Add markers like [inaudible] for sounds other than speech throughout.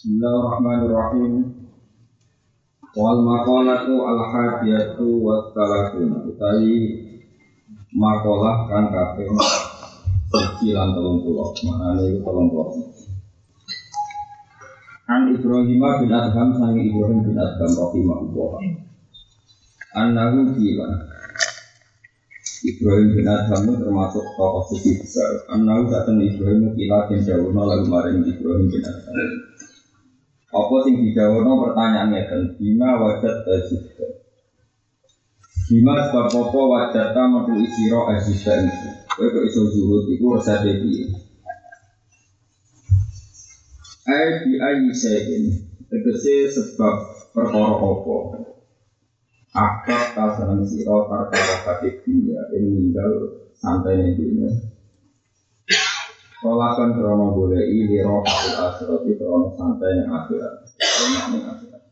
Bismillahirrahmanirrahim. Wal maqalatu al hadiyatu wa talakun utawi makalah kang kaping siji lan 30 maknane iku 30 An Ibrahim bin Adham sangi Ibrahim bin Adham rahimahullah. Annahu kila Ibrahim bin Adham termasuk tokoh sufi besar. Saat Ibrahim kila dan jauh lalu maring Ibrahim bin Adham apa sing dijawono pertanyaan ngeten, bima wajat azizda. Bima sebab apa wajata metu isiro azizda itu. Kowe kok iso zuhud iku resate piye? Ai bi ayi sayin. Tegese sebab perkara apa? Akad ta seneng sira perkara hati dunia ing ninggal santai ning dunia. Kolakan krono boleh ini roh al akhirat di krono santai yang akhirat, yang akhirat.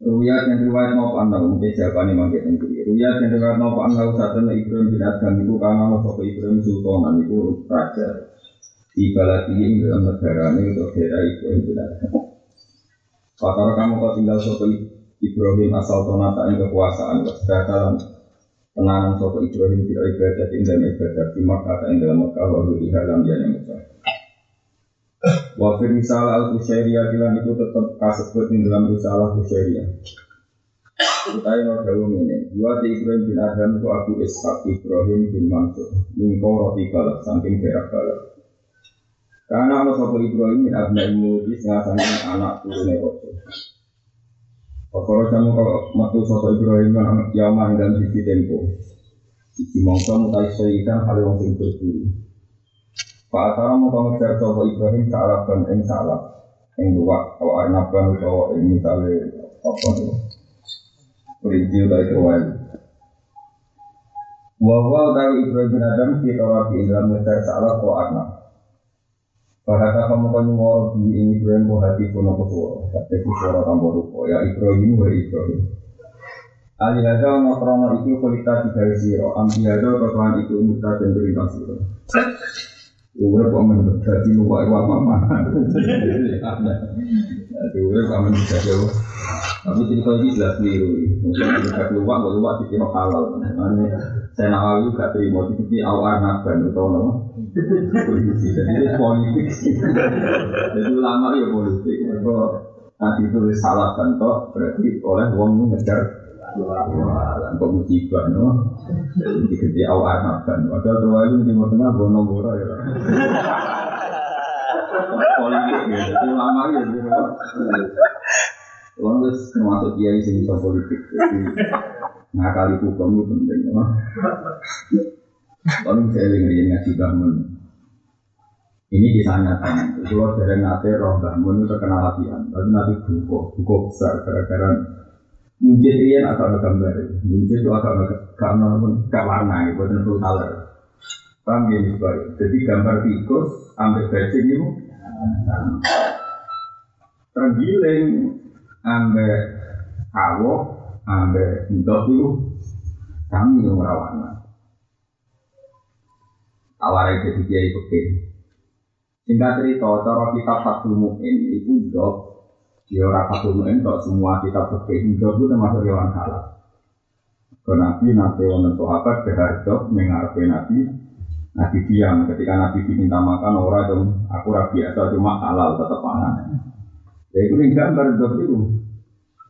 Ruyat yang riwayat pandang, mungkin jawabannya mangke tentu. Ruyat yang riwayat mau pandang saat itu Ibrahim bin Adam itu karena sopo Ibrahim Sultanan itu raja di baladi dalam negara ini itu daerah Ibrahim bin. Fakar kamu kau tinggal sopo Ibrahim asal tonata yang kekuasaan, sedangkan Tenangan sopo Ibrahim tidak ibadah ing dalam ibadah di Makkah ing dalam Makkah lalu di halam yang Mekah. Wa fi risalah al Kusyairiyah bilang itu tetap kasebut ing dalam risalah Kusyairiyah. Utai no dawu ini, dua di Ibrahim bin Adam ku Abu Ishaq Ibrahim bin Mansur, mingko roti balak saking berak balak. Karena Allah sopo Ibrahim bin Abna Imudi sengaja anak turunnya Rasul. Pokoknya kamu kalau matu sopo Ibrahim yaman dan sisi tempo. Sisi mongso mutai soikan hal yang sing berburu. Pak Atara mau kamu ngejar sopo Ibrahim salah dan eng salah. Eng dua, kalau arnaban atau eng misalnya apa tuh. Kelinci utai keruai. Wawal dari Ibrahim Adam kita rapi dalam ngejar salah atau arnab. Bahasa kamu kan mau di ini Ibrahim mau hati pun aku suara, tapi aku suara tambah rupa ya Ibrahim wa Ibrahim. Ali hada makrono itu kulita tiga siro, ambi hada kekuatan itu mitra dan berita siro. Kok lupa itu apa mana? Jadi uwe kok menjadi apa? Tapi cerita ini jelas keliru. Mungkin kita lupa, kalau lupa dikira halal. Makanya saya nawawi gak terima di awal naban atau nama polisi. Jadi itu politik. Jadi ulama ya politik. Kalau nanti itu salah contoh berarti oleh wong ngejar dan kok musibah no. Jadi di awal. Padahal itu di tengah bono bora ya. Politik ya. Jadi ulama ya. Kalau nggak termasuk kiai sing bisa politik, ngakali hukum itu penting. Kalau saya ingin ngaji bangun, ini kisah nyata. Kalau dari nate roh bangun itu terkenal latihan, tapi nanti buku, buku besar gara-gara mungkin dia agak gambar, mungkin itu agak gak namun gak warna, itu tentu salah. Paham ya Jadi gambar tikus, ambil bajing itu tergiling ambek kawo ambek ndok itu kami yang merawatnya awalnya jadi kiai pekin singkat cerita cara kitab Fatul Mu'in itu ndok. Dia orang Fatul Mu'in kok semua kitab pekin ndok itu termasuk hewan halal. Nabi nanti orang sahabat berharga mengarpe Nabi. Nabi diam ketika Nabi diminta makan orang itu aku biasa cuma halal tetap pangan Ya itu yang gambar dok itu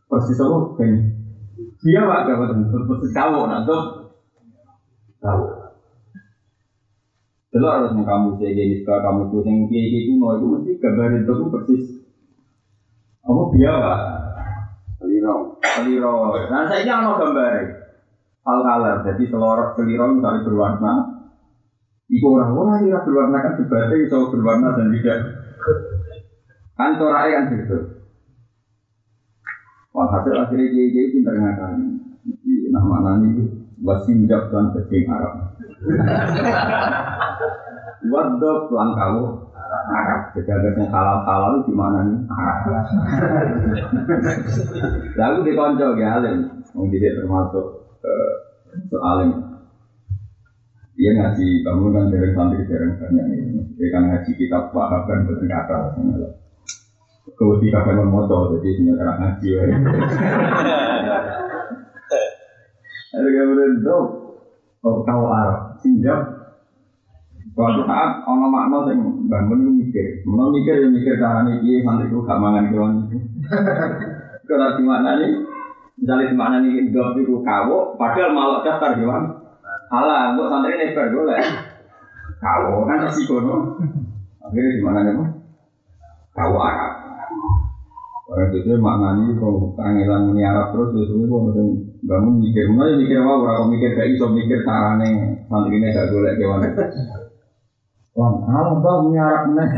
persis apa kan? Dia pak gak betul persis kamu nak dok tahu. Kalau harus kamu jadi suka kamu tuh yang kiai itu mau itu mesti gambar itu persis apa dia pak? Seliro, seliro. Nah saya ini ada gambar hal color jadi selorok seliro misalnya berwarna. Iku orang-orang yang berwarna kan sebagai bisa berwarna dan tidak Kan coraknya kan gitu. Walhasil akhirnya kiai kiai pintar ngakali. Nama nani itu wasinjab dan kecing Arab. [laughs] Wadok langkau Arab. Kejagaan halal halal di mana nih? Arab. [laughs] Lalu dikonco ya alim. Dia termasuk uh, alim. Dia ngaji bangun kan dari santri dereng banyak ini. Dia kan ngaji kitab betul kata. Kau tidak akan motor jadi sebenarnya ngaji. [laughs] Ada kemudian dong, oh kau Arab, sinjab. Suatu saat ono makna sing bangun mikir, mau mikir ya mikir carane piye ku gak mangan kewan itu. Kalau [laughs] di mana nih, misalnya di mana nih job itu kawo, padahal malah daftar kewan. Alah, untuk santri ini ber boleh. Kawo kan resiko no. Akhirnya di mana nih? Kawo Arab. Itu maknanya kalau kangelan ini Arab terus terus itu kalau bangun mikir, mulai mikir apa? Orang mikir gak iso mikir carane santri ini gak boleh kewan. Wah, bang nyarap nih.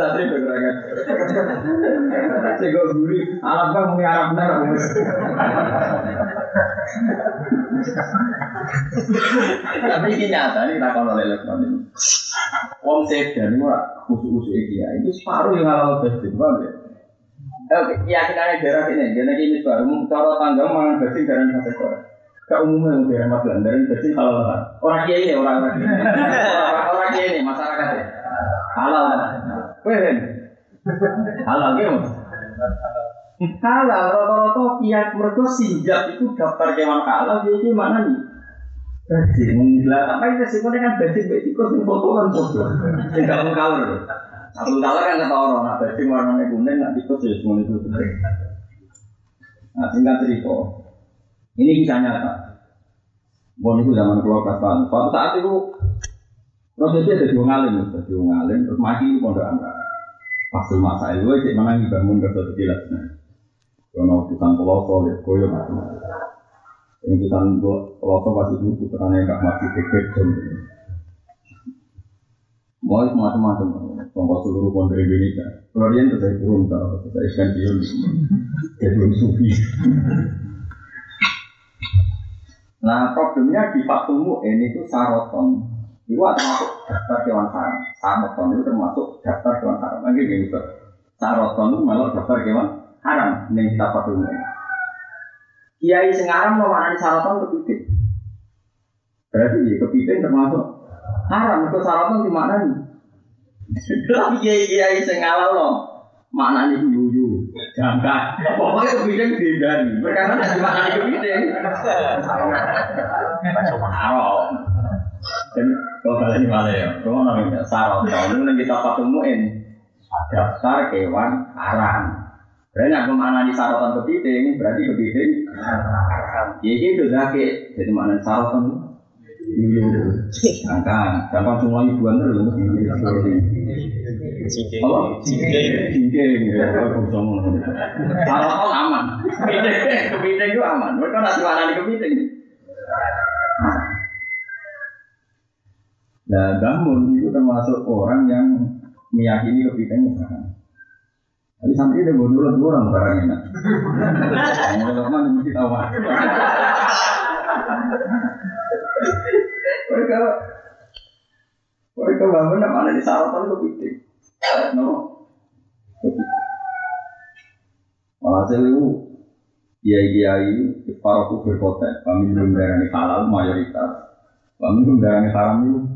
Tadi bergerak. Saya guri, alam bang nyarap nih. Tapi ini nyata ini tak kalau lelek ini. Wong sedan ini khusus-khusus dia itu separuh yang halal bajing, paham ya? Eh, keyakinannya daerah ini, karena ini baru cara tangga mangan bajing dari sate korek. Gak umumnya yang daerah Magelang, dari bajing halal lah. Orang kiai ini, orang orang orang kiai ini masyarakat ya. Halal lah. Wehen, halal gitu. Halal, rata-rata kiai mereka sinjak itu daftar kewan halal, jadi mana nih? Bajing, lah tapi resikonya kan bajing tikus yang foto kan foto, tidak mau Satu kalah kan kata orang, nah bajing warnanya kuning, nah tikus ya semua itu. Nah singkat cerita, ini kisah nyata. Bon itu zaman keluar kastan. Suatu saat itu prosesnya jadi wong alim, jadi wong alim, terus mati pondok angka. Pas masa itu, cek mana bangun ke suatu jelas. Kalau utusan peloso, lihat koyo macam Utusan peloso pasti itu putranya gak mati kekek dan Mau macam-macam, contoh seluruh pondok Indonesia. Florian itu saya turun, saya iskan dia, dia belum sufi. Nah problemnya di Fatul ini itu saroton. Itu termasuk daftar kewan haram. Saroton itu termasuk daftar kewan haram. Lagi gini Ustaz. Saroton itu malah daftar kewan haram. Ini kita Fatul. Kiai Sengaram di saroton kepiting. Berarti ya kepiting termasuk haram. Itu saroton di nih? Tapi kiai kiai sengalam loh. Mana nih yuyu, jangka. Pokoknya kepiting dihindari. Perkara nanti mana nih kepiting. Haram. Dan kalau kalian malah ya, kalau namanya saroton, itu kita ketemuin daftar kewan haram. Berarti aku mana di saroton kepiting, berarti kepiting. Ya itu dake, jadi mana saroton Yuyu, jangka, jangka semua ibuan terus. Cingking. Apa? Cingking. Cingking, ya, kalau. Saroton aman, kepiting, kepiting itu aman. Mereka nanti mana di kepiting. Nah, bangun itu termasuk orang yang meyakini kepiting itu haram. Tapi santri udah bodoh dua orang barang enak. [laughs] Yang mana mesti tahu. [laughs] Mereka mereka bangun mana di sarotan kepiting. No. Malah saya itu kiai-kiai para kufir kota, kami belum darah halal mayoritas, kami belum darah haram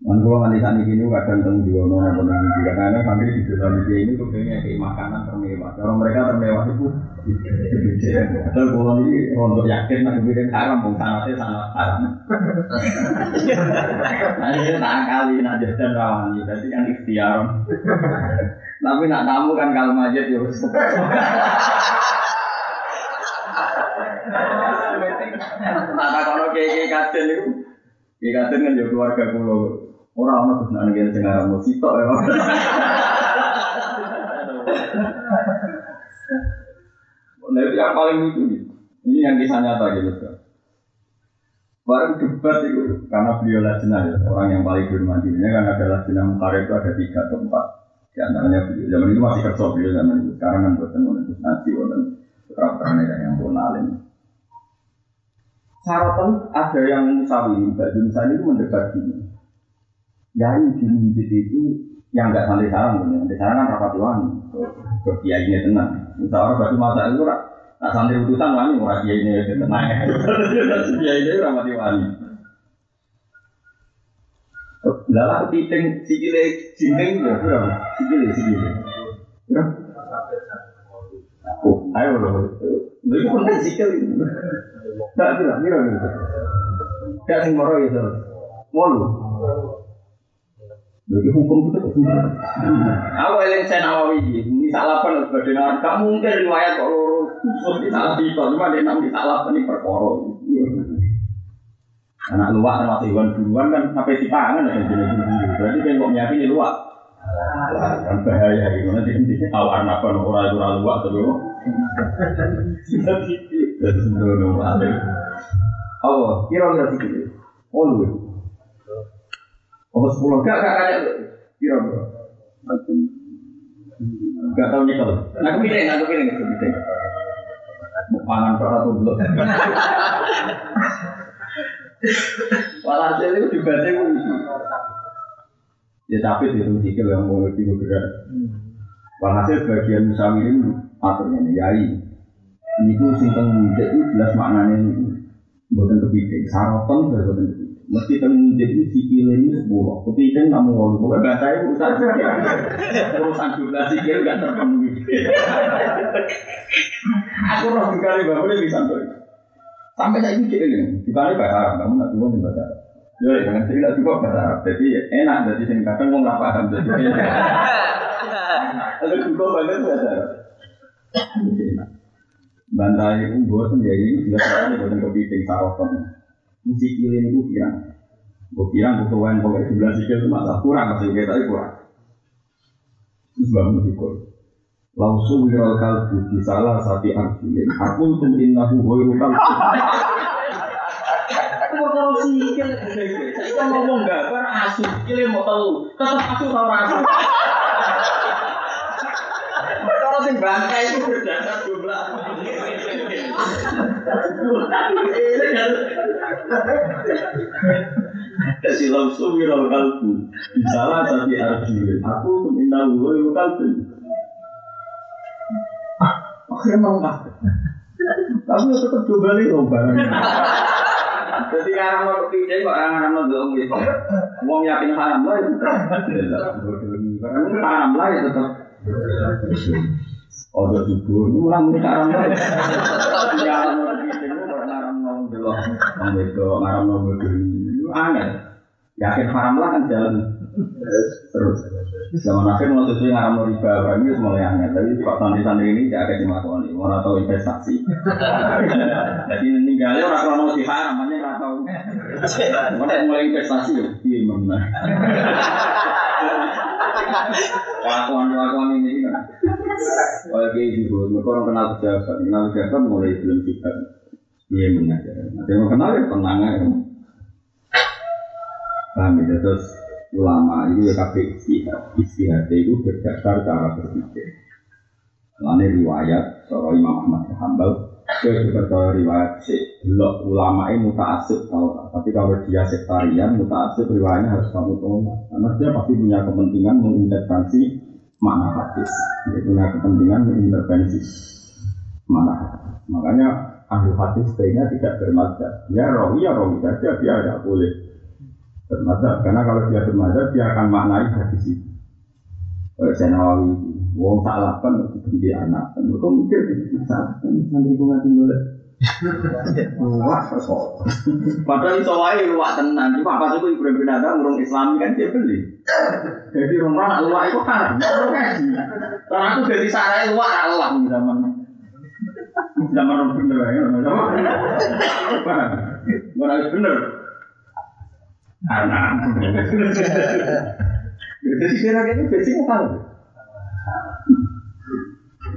Dan nanti saat ini kadang di wono atau tentang di karena sampai di dalam ini kepengen kayak makanan termewah. Kalau mereka termewah itu Padahal kalau ini rontok yakin nak kemudian haram, bung sanatnya sangat haram. Nah ini tak kali nak jajan rawani, berarti kan ikhtiar. Tapi nak tamu kan kalau majid ya. Nah kalau kayak kayak kajen itu, kayak kajen kan jadi keluarga kulo. Orang terus nak negara sing aran musik tok ya. Nah yang paling lucu. Ini yang kisah nyata gitu. Baru debat itu karena beliau lajnah ya, orang yang paling bermandinya kan ada lajnah mukarib itu ada tiga atau empat. Di antaranya beliau zaman itu masih kerja beliau zaman itu. Sekarang kan buatan menuntut nanti dan putra yang pun alim. Syaratan ada yang musawi, Mbak Junsan itu mendebat gini. Yang di masjid itu yang nggak sampai sarang, yang di sarang kan rapat wani, ke kiainya tenang. Misalnya batu masa itu Nah santri utusan wani ora kiai ini tenang. Kiai ini ora mati wani. Lala piting sikile jinting ya, bro. Sikile sikile. Bro. Oh, ayo bro. Lha iku penting sikil. Tak bro, mira gitu. Gak sing moro ya, Molu. Jadi hukum itu Aku eling saya nawawi ini salah apa sebagai nawawi. Gak mungkin riwayat kok loro khusus di salah itu, cuma dia nabi salah ini perkara. Anak luak termasuk hewan buruan kan sampai di pangan ada jenis buru. Berarti kan kok meyakini luak. Kan bahaya gitu nanti tahu anak apa orang itu orang luak tuh. Jadi sebelum ada. Oh, kira-kira sih. Oh. Apa sepuluh? Gak, gak kayak Kira bro. Gak tau nyekel. Aku pilih, aku pilih, aku pilih. Mau pangan berapa tuh belum? [laughs] Walhasil itu dibaca. Ya tapi di rumah yang mau lebih bergerak. Walhasil bagian musawirin aturnya yai. Ini tuh singkong itu jelas maknanya ini. Bukan kepiting, saroton bukan kepiting. Meski tentang jadi sikil ini sepuluh, kepiting kamu mau lupa bahasa itu urusan urusan jumlah sikil gak terpenuhi. Aku roh sekali bapak ini bisa tuh. Sampai saya ini ini, juga ini bahasa Arab, kamu nak juga bahasa Arab. Ya, jangan cerita juga bahasa Arab. Jadi enak, jadi sing kadang mau nggak paham. Jadi ada juga banget bahasa Arab. Bantai itu buat ya ini jelas sekali buatan kepiting saroton. Sikil ini gue kira, gue kira gue tuan pokoknya sebelah sikil itu masalah kurang, kita tapi kurang. Terus bangun syukur. Langsung wiral kalbu di salah sati arjulin. Aku tuh innahu hoiru kalbu. Aku kalau sikil, saya ngomong gambar asu sikilnya mau tahu, tetap asu tau rasa. Kalau sing bangkai itu berdasar jumlah. Kasih langsung viral kalbu. Salah satu arjulin. Aku minta gue kalbu. Akhirnya mau nggak. Tapi tetap coba nih barang. Jadi karena mau kepijai kok orang mau dong gitu. Mau yakin haram lah itu. Haram lah ya tetap. Oh, udah subuh, ini mulai mulai haram lah. [laughs] Jalan mau kepijai kok belok, mau belok, haram mau belok. Aneh. Yakin haram lah kan jalan terus. Zaman akhir mau sesuai ngaram mau riba, orang itu mulai aneh. Tapi pak santri-santri ini tidak ada dimakoni, mau tahu investasi. Jadi ninggalnya orang kalau mau haram, nggak tahu. Mana mulai investasi ya, iya mana. Kelakuan-kelakuan ini kan. Kayak gitu, mereka kenal pejabat, kenal pejabat mulai belum sifat. Iya benar. Nanti mau kenal ya tenang aja. Paham ya, terus ulama itu ya kabeh istihad. Istihad itu berdasar cara berpikir. Lalu riwayat seorang Imam Ahmad bin Hambal dia juga tahu riwayat si belok ulama ini mutaasib tahu tapi kalau dia sektarian mutaasib riwayatnya harus kamu tolak karena dia pasti punya kepentingan mengintervensi makna hadis dia punya kepentingan mengintervensi makna hadis makanya ahli hadis sebaiknya tidak bermadzhab. Ya rawi ya rawi saja dia tidak boleh bermadzhab. Karena kalau dia bermadzhab dia akan maknai hadis itu. Kayak saya nawawi wong tak lapan dibenci anak. Kan mereka mikir salah kan santri ku ngati golek wah padahal iso wae luwak tenan. Cuma pas itu Ibrahim bin Adam urung Islami kan dia beli. Jadi rumah anak luwak itu kaji karena aku dari sarai luwak Allah zaman zaman orang bener ya paham harus bener anak jadi kira-kira basic apa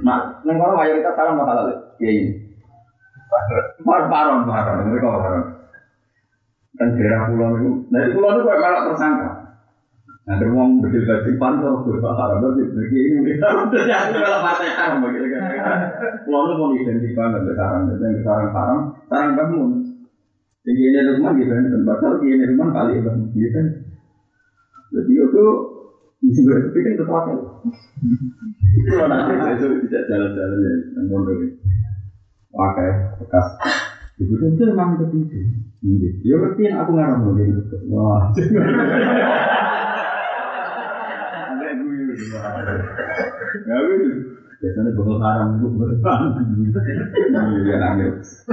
Nah, neng kono mayoritas salam bakal halal. Ya ini. Par paron paron, mereka paron. Dan daerah pulau itu, dari pulau itu kayak malah tersangka. Nah, dari uang berdiri dari pan terus berbahasa Arab, berarti begini kita udah jadi malah partai haram begitu kan. Pulau itu mau identik banget dengan sarang, dengan sarang haram, sarang bangun. Jadi ini rumah gitu kan, bakal ini rumah kali bangun gitu kan. Jadi itu bisa berpikir sesuatu. Kalau nanti besok tidak jalan-jalan ya, mondok ini. pakai bekas. Ibu itu emang kepiting. Ya ngerti aku ngarang gitu. Wah. Ya. Biasanya haram itu. Iya nangis.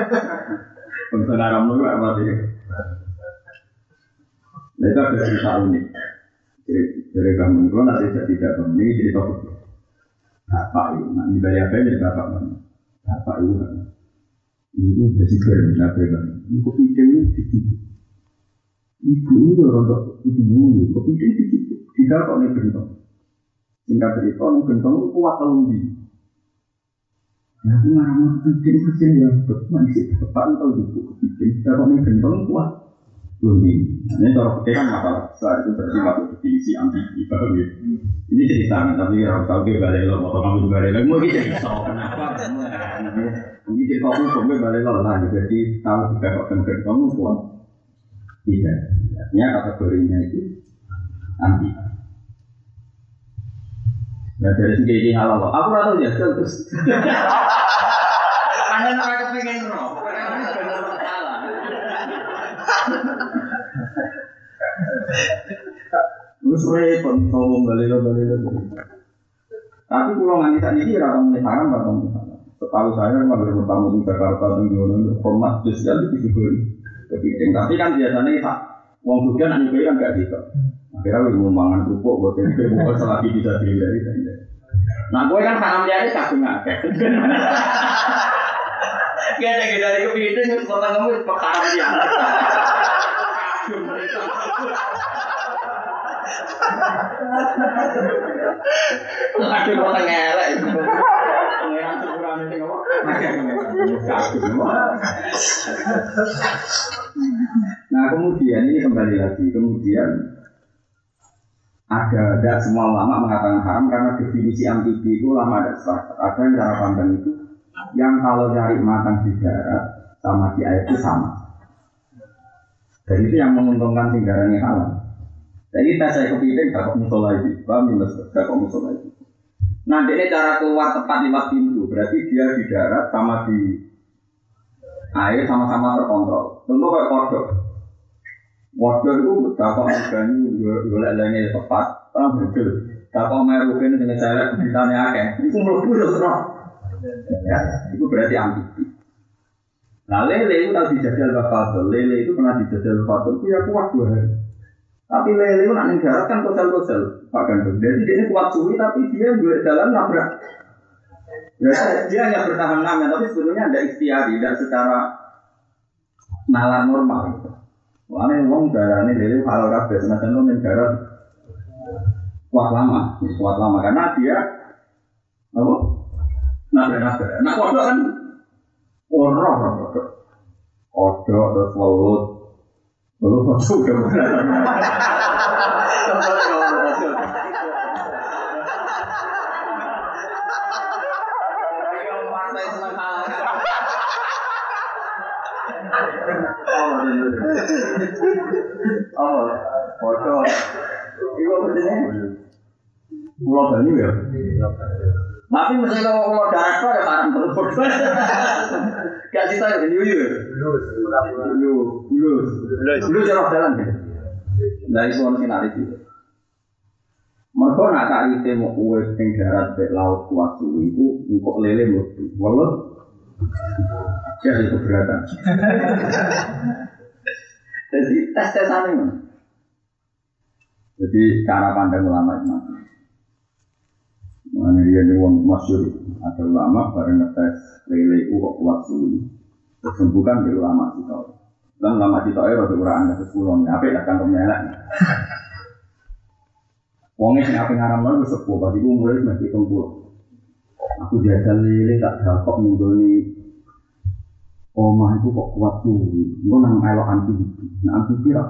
Haram itu apa sih? Nah itu ada cerita unik. Dari itu nanti saya tidak ini cerita begitu. Bapak itu, nah ini apa ini bapak? Bapak itu kan. Ibu. Ibu ini ini orang tak itu. Tidak kok nih gentong. Singkat cerita gentong itu kuat lebih. Ya aku ngarang pikir pikir ya. Betul sih. Itu tahu ibu kepikir. Tidak kok nih gentong kuat lebih. Ini kalau kita kan masalah besar itu berarti masuk definisi anti paham ya. Ini cerita tapi harus tahu gue balik lo, atau kamu juga balik lo. Mau gitu kenapa? Mungkin cerita hukum gue balik lo lah. Jadi tahu juga kok kan kamu kuat. Tidak. Artinya kategorinya itu anti. Nah dari segi ini halal lo. Aku rasa ya terus. Anda nggak kepengen roh. Terus repot, ngomong balilo balilo. Tapi pulau nganti saat ini rata mulai haram atau mulai Setahu saya kalau bertamu di Jakarta dan di Yunani, format spesial itu juga kepiting. Tapi kan biasanya pak, uang juga nanti kan gak gitu. Akhirnya gue mau mangan kerupuk buat tempe, buat selagi bisa dihindari. Nah gue kan haram jadi kagum akeh. Kita dari kepiting, terus kota kamu perkara dia. Lagi mau ngelak itu. Pengiran syukuran ini Nah kemudian ini kembali lagi kemudian ada ada semua ulama mengatakan haram karena definisi amfibi itu lama ada sepakat. Ada yang cara pandang itu yang kalau cari makan di darat sama di air itu sama. Dan itu yang menguntungkan tinggarannya halal. Jadi tes saya kepiting kok musola lagi, paham minus gak kok musola lagi. Nah ini cara keluar tepat lima pintu, berarti dia di darat sama di air sama-sama terkontrol. Tentu kayak kodok. Kodok itu kok organik, golek lainnya tepat, paham betul. Tak kok merufin dengan cara kepitannya akeh, itu melebu terus. Ya, itu berarti amfibi. Nah lele itu tadi dijajal Bapak Lele itu pernah dijajal Bapak itu ya kuat dua hari. Tapi lele itu nanti darat kan kosel-kosel Pak Gandum. Jadi dia kuat suwi tapi dia juga jalan nabrak. Ya, dia hanya bertahan lama tapi sebetulnya ada ikhtiari, tidak secara nalar normal. Uang darah ini lele halal kabeh, senajan itu darat kuat lama, kuat lama karena dia apa? Nabrak-nabrak. Nah, kodok kan Orang orang kodok. Kodok terus welut. Welut masuk ke Oh, kodok. Iku maksudnya Pulau Banyu ya? Tapi misalnya kalau kalau darat tuh ada barang terus. Gak sih saya yuyu. Yuyu, yuyu, yuyu jalan jalan ya. Dari suara sinari itu. Mereka nak mau kue yang darat di laut kuat suwi itu untuk lele mesti. Walau jadi keberatan. Jadi tes tesan ini. Jadi cara pandang ulama itu Mana dia di wong masyur ada ulama bareng ngetes lele itu kok kuat suwi. Terus bukan di ulama kita. Dan ulama kita itu rada ora anda sepuluh ya, apa ya kan kemelek. Wongnya sing ape ngaram lho sepuh, pasti ku umure wis hitung puluh. Aku jajal lele tak dapat ninggoni omah itu kok kuat suwi. Engko nang elok anti Nah anti ra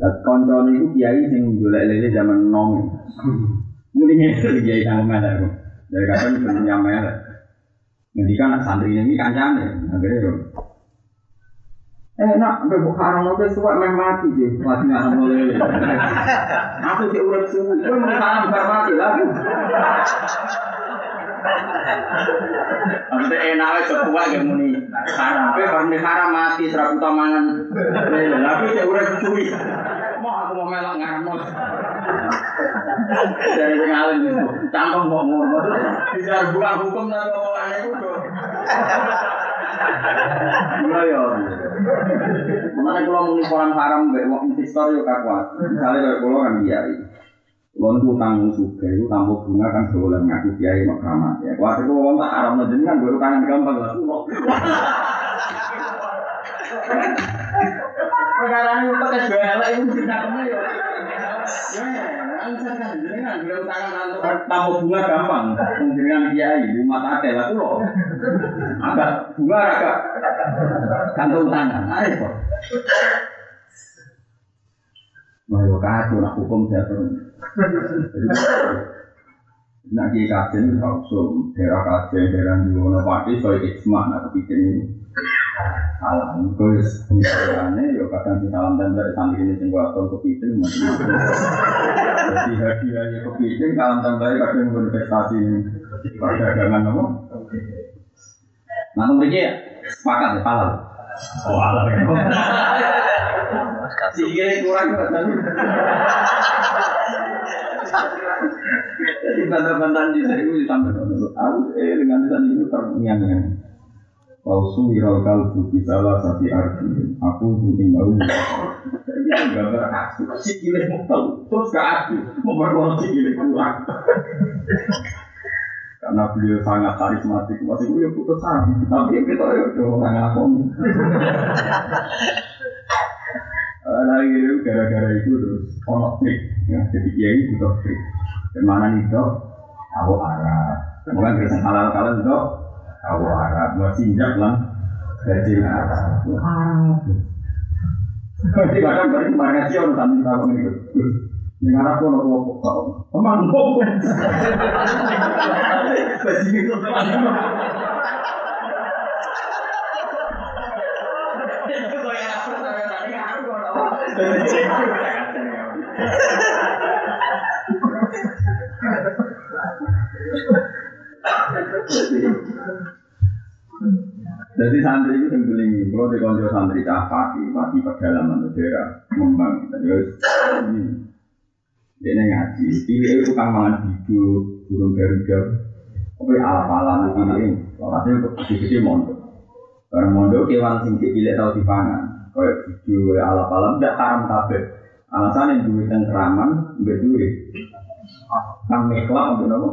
Lah kancane iku kiai sing golek lele zaman nom. Mendingnya itu kiai kang melek kok. Dari kapan itu nyamel. Nanti kan santri ini kancane, akhirnya Eh, nak, sampai buka orang itu suka main mati sih, mati mau lele. Aku sih urut suhu, gue mau mati lagi. Nanti enak aja tua yang muni. Tapi kalau haram mati serabu tamangan. Tapi saya udah cuy. Mau aku mau melok ngarmo. Dari pengalim itu, cangkem mau ngomong. Bisa bukan hukum dan omongannya itu. Iya ya. Mana kalau muni orang haram, mau investor yuk kakuat. Misalnya kalau kan biari. Kalau itu utang suka, itu tambah bunga kan boleh ngaku kiai mak keramat ya. Kuat itu orang tak haram aja kan baru tangan gampang lah. Perkara ini pakai jualan itu tidak ke mana ya. Ya, jenengan bilang tangan untuk tambah bunga gampang, jenengan kiai rumah tate lah loh. Agak bunga agak gantung tangan, ayo. Mayo kacau nak hukum jatuh. Nak kiai kajen langsung daerah kajen daerah di mana pati soal ijma nak ini. Alam, terus misalnya, yo kadang di salam tempel santri ini tinggal atau kepiting, jadi hadiahnya kepiting, salam tempel kadang berinvestasi ini perdagangan apa? Nah, kemudian ya, sepakat ya, halal. Oh, halal ya. Sikile kurang kan. Jadi bantah-bantahan di sini disampaikan dulu. Aku eh dengan tulisan itu terngiang-ngiang. Pausu wirau bukti salah sati arti. Aku mungkin tahu. Jadi gambar asu. Sikile mau tahu. Terus gak asu. Mau berkono sikile kurang. Karena beliau sangat karismatik, masih gue putus. Tapi kita ya udah orang ngakoni. Lagi itu gara-gara itu terus ono trik, ya. Jadi kiai butuh trik. Ke mana nih dok? Tahu Arab. Bukan bisa halal kalian dok? Tahu Arab. Mau sinjak lah. Gaji Arab. Arab. Jadi kadang balik kemarin sih orang tadi tahu ini. Dengan aku nak bawa kau, emang bawa. Gaji itu Jadi santri itu yang paling kalau di konco santri cah pagi, pagi pedalaman daerah ngembang. Terus ini dia ngaji, pilih itu kan mangan hidup, burung garuda, tapi ala-ala pilih. Hasil untuk gede-gede mondok. Barang mondok kewan sing cilik tau dipangan, kayak kayak ala-ala, tidak haram kabeh. Alasan yang duit cengkeraman, nggak duit. Kan meklak untuk apa?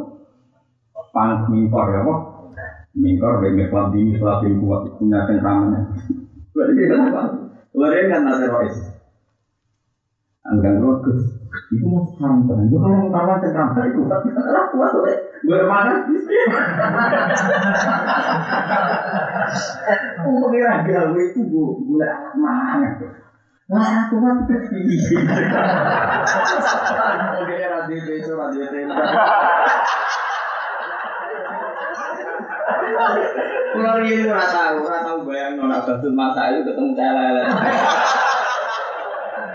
Pang mingkor ya apa? Mingkor, baik meklak di meklak yang kuat punya cengkeramannya. Berarti kita apa? Kemarin kan ada rois. Anggang rogus. Itu mau sekarang kan? Itu kalau kawan cengkeraman itu kan kuat tuh. Gue mana? Untuk kira gawe itu gue gue mana aku kan. Oke, radio radio ora ora tahu bayang nona Abdul Masa itu ketemu celele.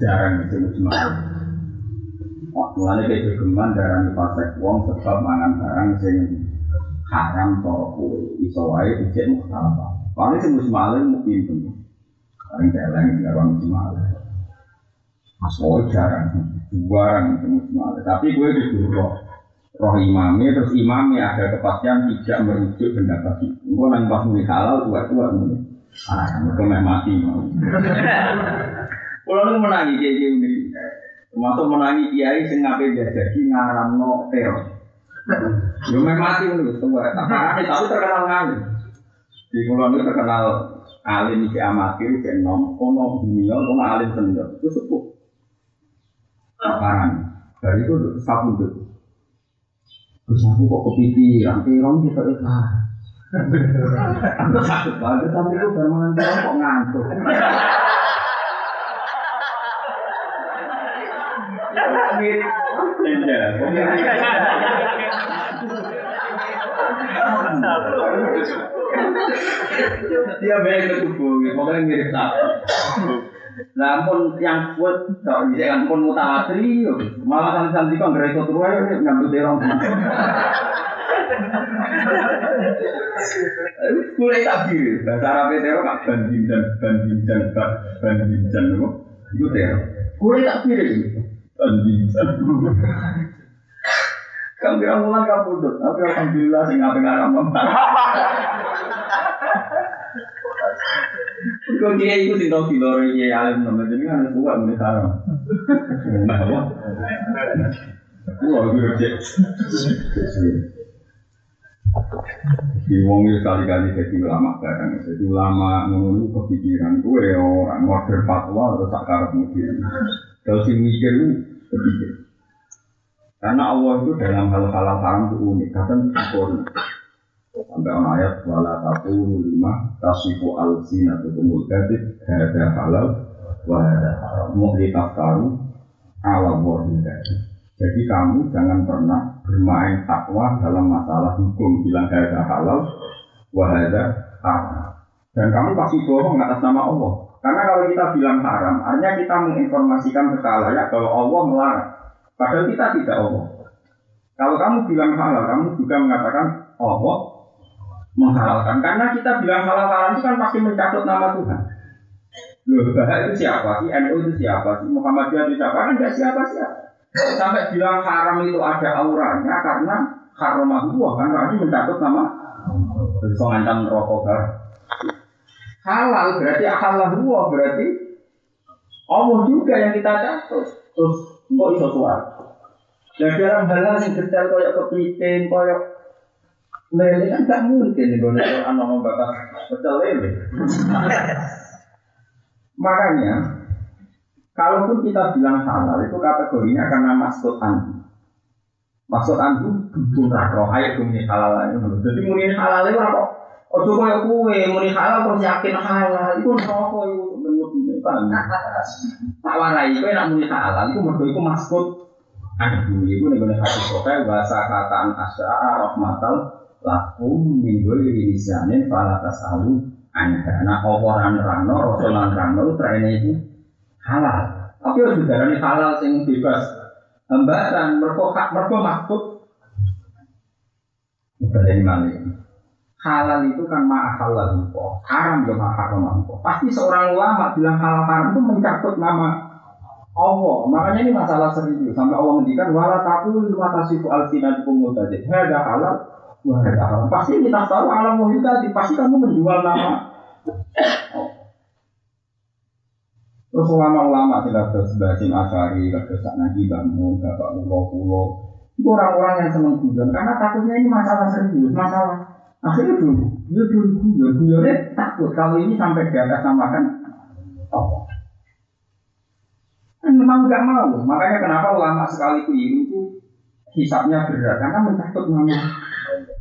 jarang disebut semangat. Mulanya kayak geman darah pasek wong sebab mangan barang sing haram toro kue iso wae ijek mukhtalafah. Paling sing musmalin mungkin itu. Paling celeng sing karo musmalin. Mas oh jarang, jarang itu musmalin. Tapi gue disuruh roh, roh imami terus imami ada kepastian tidak merujuk pendapat itu. Gue nang pas muni halal tua muni. Ah, mereka mati mau. Kalau lu menangi kayak gini, termasuk menangi kiai sing ngapain jadi ngaramno teror. Yo memang mati menurut tua. Tapi terkenal ngalim. Di pulau itu terkenal alim di amatir, di nom, kono dunia, kono alim senior. Itu sepuh. Parang. Dari itu sabun itu. Terus aku kok kepikiran, terong kita ikhlas. Aku sakit banget, tapi itu mangan terong kok ngantuk. Mirip. Dia baik ke tubuh, pokoknya mirip sapi. Pun yang kuat, kalau bisa kan pun mutawatir, malah santri-santri kan gerai satu ruang, nyambut terong. Kulai tak biru, bahasa Arab terong kak banding dan banding dan banding dan itu terong. Kulai tak Kamu kira mulan kamu pundut, tapi alhamdulillah sing ngapain ngaram Kau dia itu tau nama jadi kan buat mulai. Wah, gue cek. Di kali-kali jadi ulama jadi ulama ngono kepikiran gue orang fatwa atau tak mungkin. Si mikir. Karena Allah itu dalam hal-hal haram itu unik, kadang sempurna. Sampai orang ayat wala taqulu lima tasifu alsinatukumul kadhib hada halal wa hada haram muhli taftaru ala wahil Jadi kamu jangan pernah bermain takwa dalam masalah hukum bilang hada halal wa haram. Dan kamu pasti bohong atas nama Allah. Karena kalau kita bilang haram, artinya kita menginformasikan ke khalayak bahwa Allah melarang. Padahal kita tidak Allah. Kalau kamu bilang halal, kamu juga mengatakan Allah menghalalkan. Karena kita bilang halal haram itu kan pasti mencatut nama Tuhan. Loh, bahaya itu siapa sih? NU itu siapa sih? Muhammadiyah itu siapa? Kan tidak siapa-siapa. Sampai bilang haram itu ada auranya karena haram Allah kan berarti mencatut nama Bisa ngancam rokok Halal berarti halal Allah berarti Allah juga yang kita catut. Terus kok iso suara? Dan dalam hal yang detail koyok kepiting, koyok lele kan gak mungkin nih gue anak membakar pecel lele. Makanya, kalaupun kita bilang halal itu kategorinya karena maksud anhu. Maksud anhu duduk roh ayo muni halal. Jadi muni halal itu apa? Ojo koyo kue muni halal terus yakin halal. Itu rokok itu bentuk ini kan. Tak warai kowe nak muni halal itu mergo iku maksud. Anhu itu nih gue hati sokai bahasa kataan asya'a rahmatal lakum minggu ini lisanin falatas alu anha. Nah oporan rano rasulan rano trennya itu halal. Tapi harus didarani halal sing bebas. Hambatan mereka hak mereka maksud. Bukan mana halal itu kan maha halal haram juga maha haram pasti seorang ulama bilang halal haram itu mencatut nama Allah. Makanya ini masalah serius. Sampai Allah mendikan wala taku lima tasifu alsinatukum mutadid. Hada halal wa hada halal. Pasti kita tahu alam muhtadi. Pasti kamu menjual nama. Terus ulama-ulama sih kata sebasin asari, sak nabi bangun, bapak pulau pulau. Itu orang-orang yang senang guyon karena takutnya ini masalah serius, masalah. Akhirnya dulu, dia dulu guyon, guyonnya takut kalau ini sampai di atas samakan Allah. Kan memang nggak mau. Makanya kenapa ulama sekali keliru itu hisapnya berat karena mencatut nama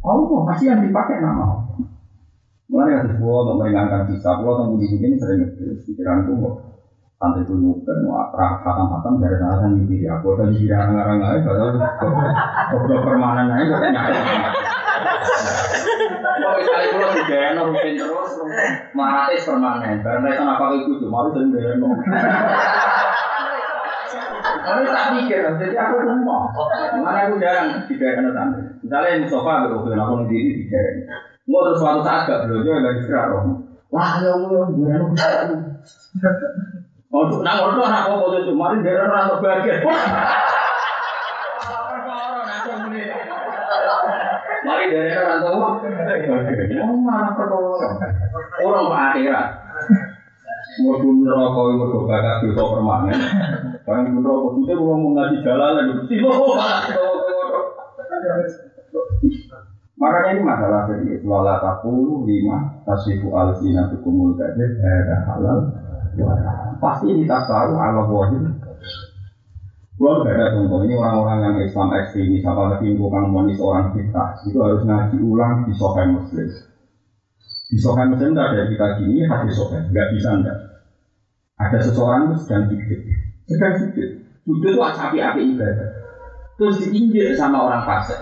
Allah pasti yang dipakai nama Allah. Mulai ada sebuah untuk meringankan hisap, Allah tunggu di sini sering pikiran kok santai mau khatam khatam dari sana kan di aku dan di orang-orang lain kalau permanen aja nyari. Kalau misalnya kalau di daerah rutin terus, maratis permanen. Karena itu apa itu cuma sering daerah Tapi tak mikir, jadi aku rumah. Mana aku jarang di daerah santri. Misalnya Mustafa berusaha aku sendiri di daerah. Mau terus suatu saat gak belajar gak istirahat roh. Wah ya Allah, daerah Oh, nah ngono anak kok kok cuma. Mari daerah ora tau. Oh, malah. Orang Pak akhirat. Mergo neraka iku mergo bakat dosa permanen. Barang neraka itu wong mau ngaji jalan lagi. Makanya ini masalah serius. Wala takulu lima tasifu al-sina tukumul kadeh ada halal. Pasti ini tasaru ala wahid. Kalau nggak ada contoh, ini orang-orang yang Islam ekstremis, apalagi bukan monis orang kita, itu harus ngaji ulang di Sahih Muslim. Di Sahih Muslim tidak ada kita gini, hadis Sahih, nggak bisa enggak. Ada seseorang itu sedang sujud, sedang sujud, sujud itu api-api ibadah. Terus diinjek sama orang fasik,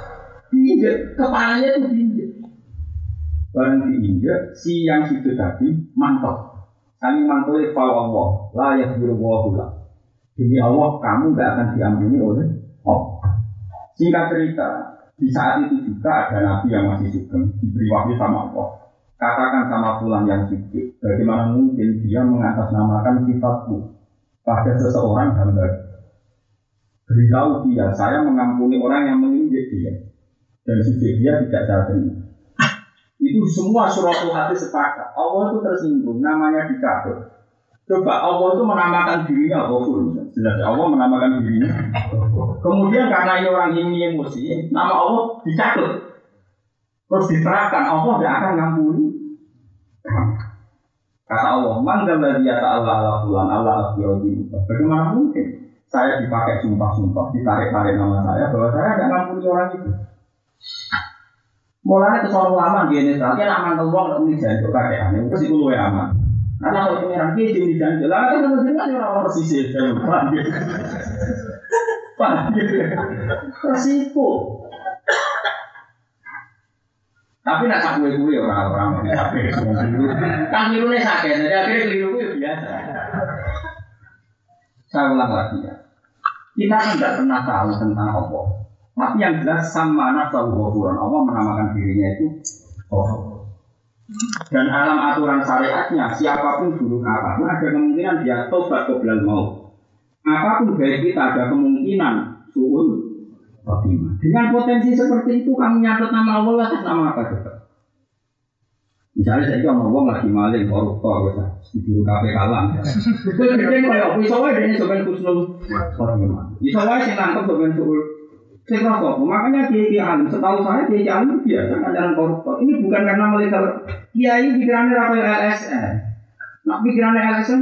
diinjek, kepalanya tuh diinjek. Barang diinjek, si yang sujud tadi mantap. Saling mantulnya Allah, la yahdiru wa Demi Allah, kamu nggak akan diampuni oleh Allah. Singkat cerita, di saat itu juga ada nabi yang masih sugeng, diberi wahyu sama Allah. Katakan sama pulang yang sujud, bagaimana mungkin dia mengatasnamakan sifatku pada seseorang hamba. Beritahu dia, saya mengampuni orang yang menginjek dia. Dan sujud dia tidak terima. Itu semua surat hati sepakat. Allah itu tersinggung, namanya dikabur. Coba Allah itu menamakan dirinya Ghafur. Jelas Allah menamakan dirinya. Kemudian karena ini orang ini emosi, nama Allah dicatut. Terus diterapkan Allah tidak akan ngampuni. Kata Allah, manggal dari Allah ala fulan Allah asbirodin. Bagaimana mungkin saya dipakai sumpah-sumpah, ditarik-tarik nama saya bahwa saya tidak ngampuni orang itu. Mulanya ke lama di ini, tapi aman teluang, ini jadi kakek aneh, itu sih aman. Karena kalau pengiran kia jadi janji, lah kan sama dengan orang persisir, saya paham gitu. Resiko. Tapi nak sak orang-orang ini sakit semua dulu. Kan nih sakit, jadi akhirnya keliru kue biasa. Saya ulang lagi ya. Kita kan tidak pernah tahu tentang Allah. Tapi yang jelas sama nafsu Allah menamakan dirinya itu Allah. Dan alam aturan syariatnya, siapa pun buruk apa pun ada kemungkinan dia tobat belal mau. Apa pun baik kita ada kemungkinan suul. Dengan potensi seperti itu kamu nyatet nama Allah atas nama apa coba? Misalnya saya kalau ngomong lagi maling koruptor, bisa di kafe kalah. Gue kerja kayak bisa wae dia sebenarnya kusnul khotimah. Bisa wae nangkep sebenarnya suul saya kok, makanya kiai kiai alim. Setahu saya kiai kiai alim biasa jalan koruptor. Ini bukan karena melihat kiai pikirannya rakyat LSN. Nah pikirannya LSN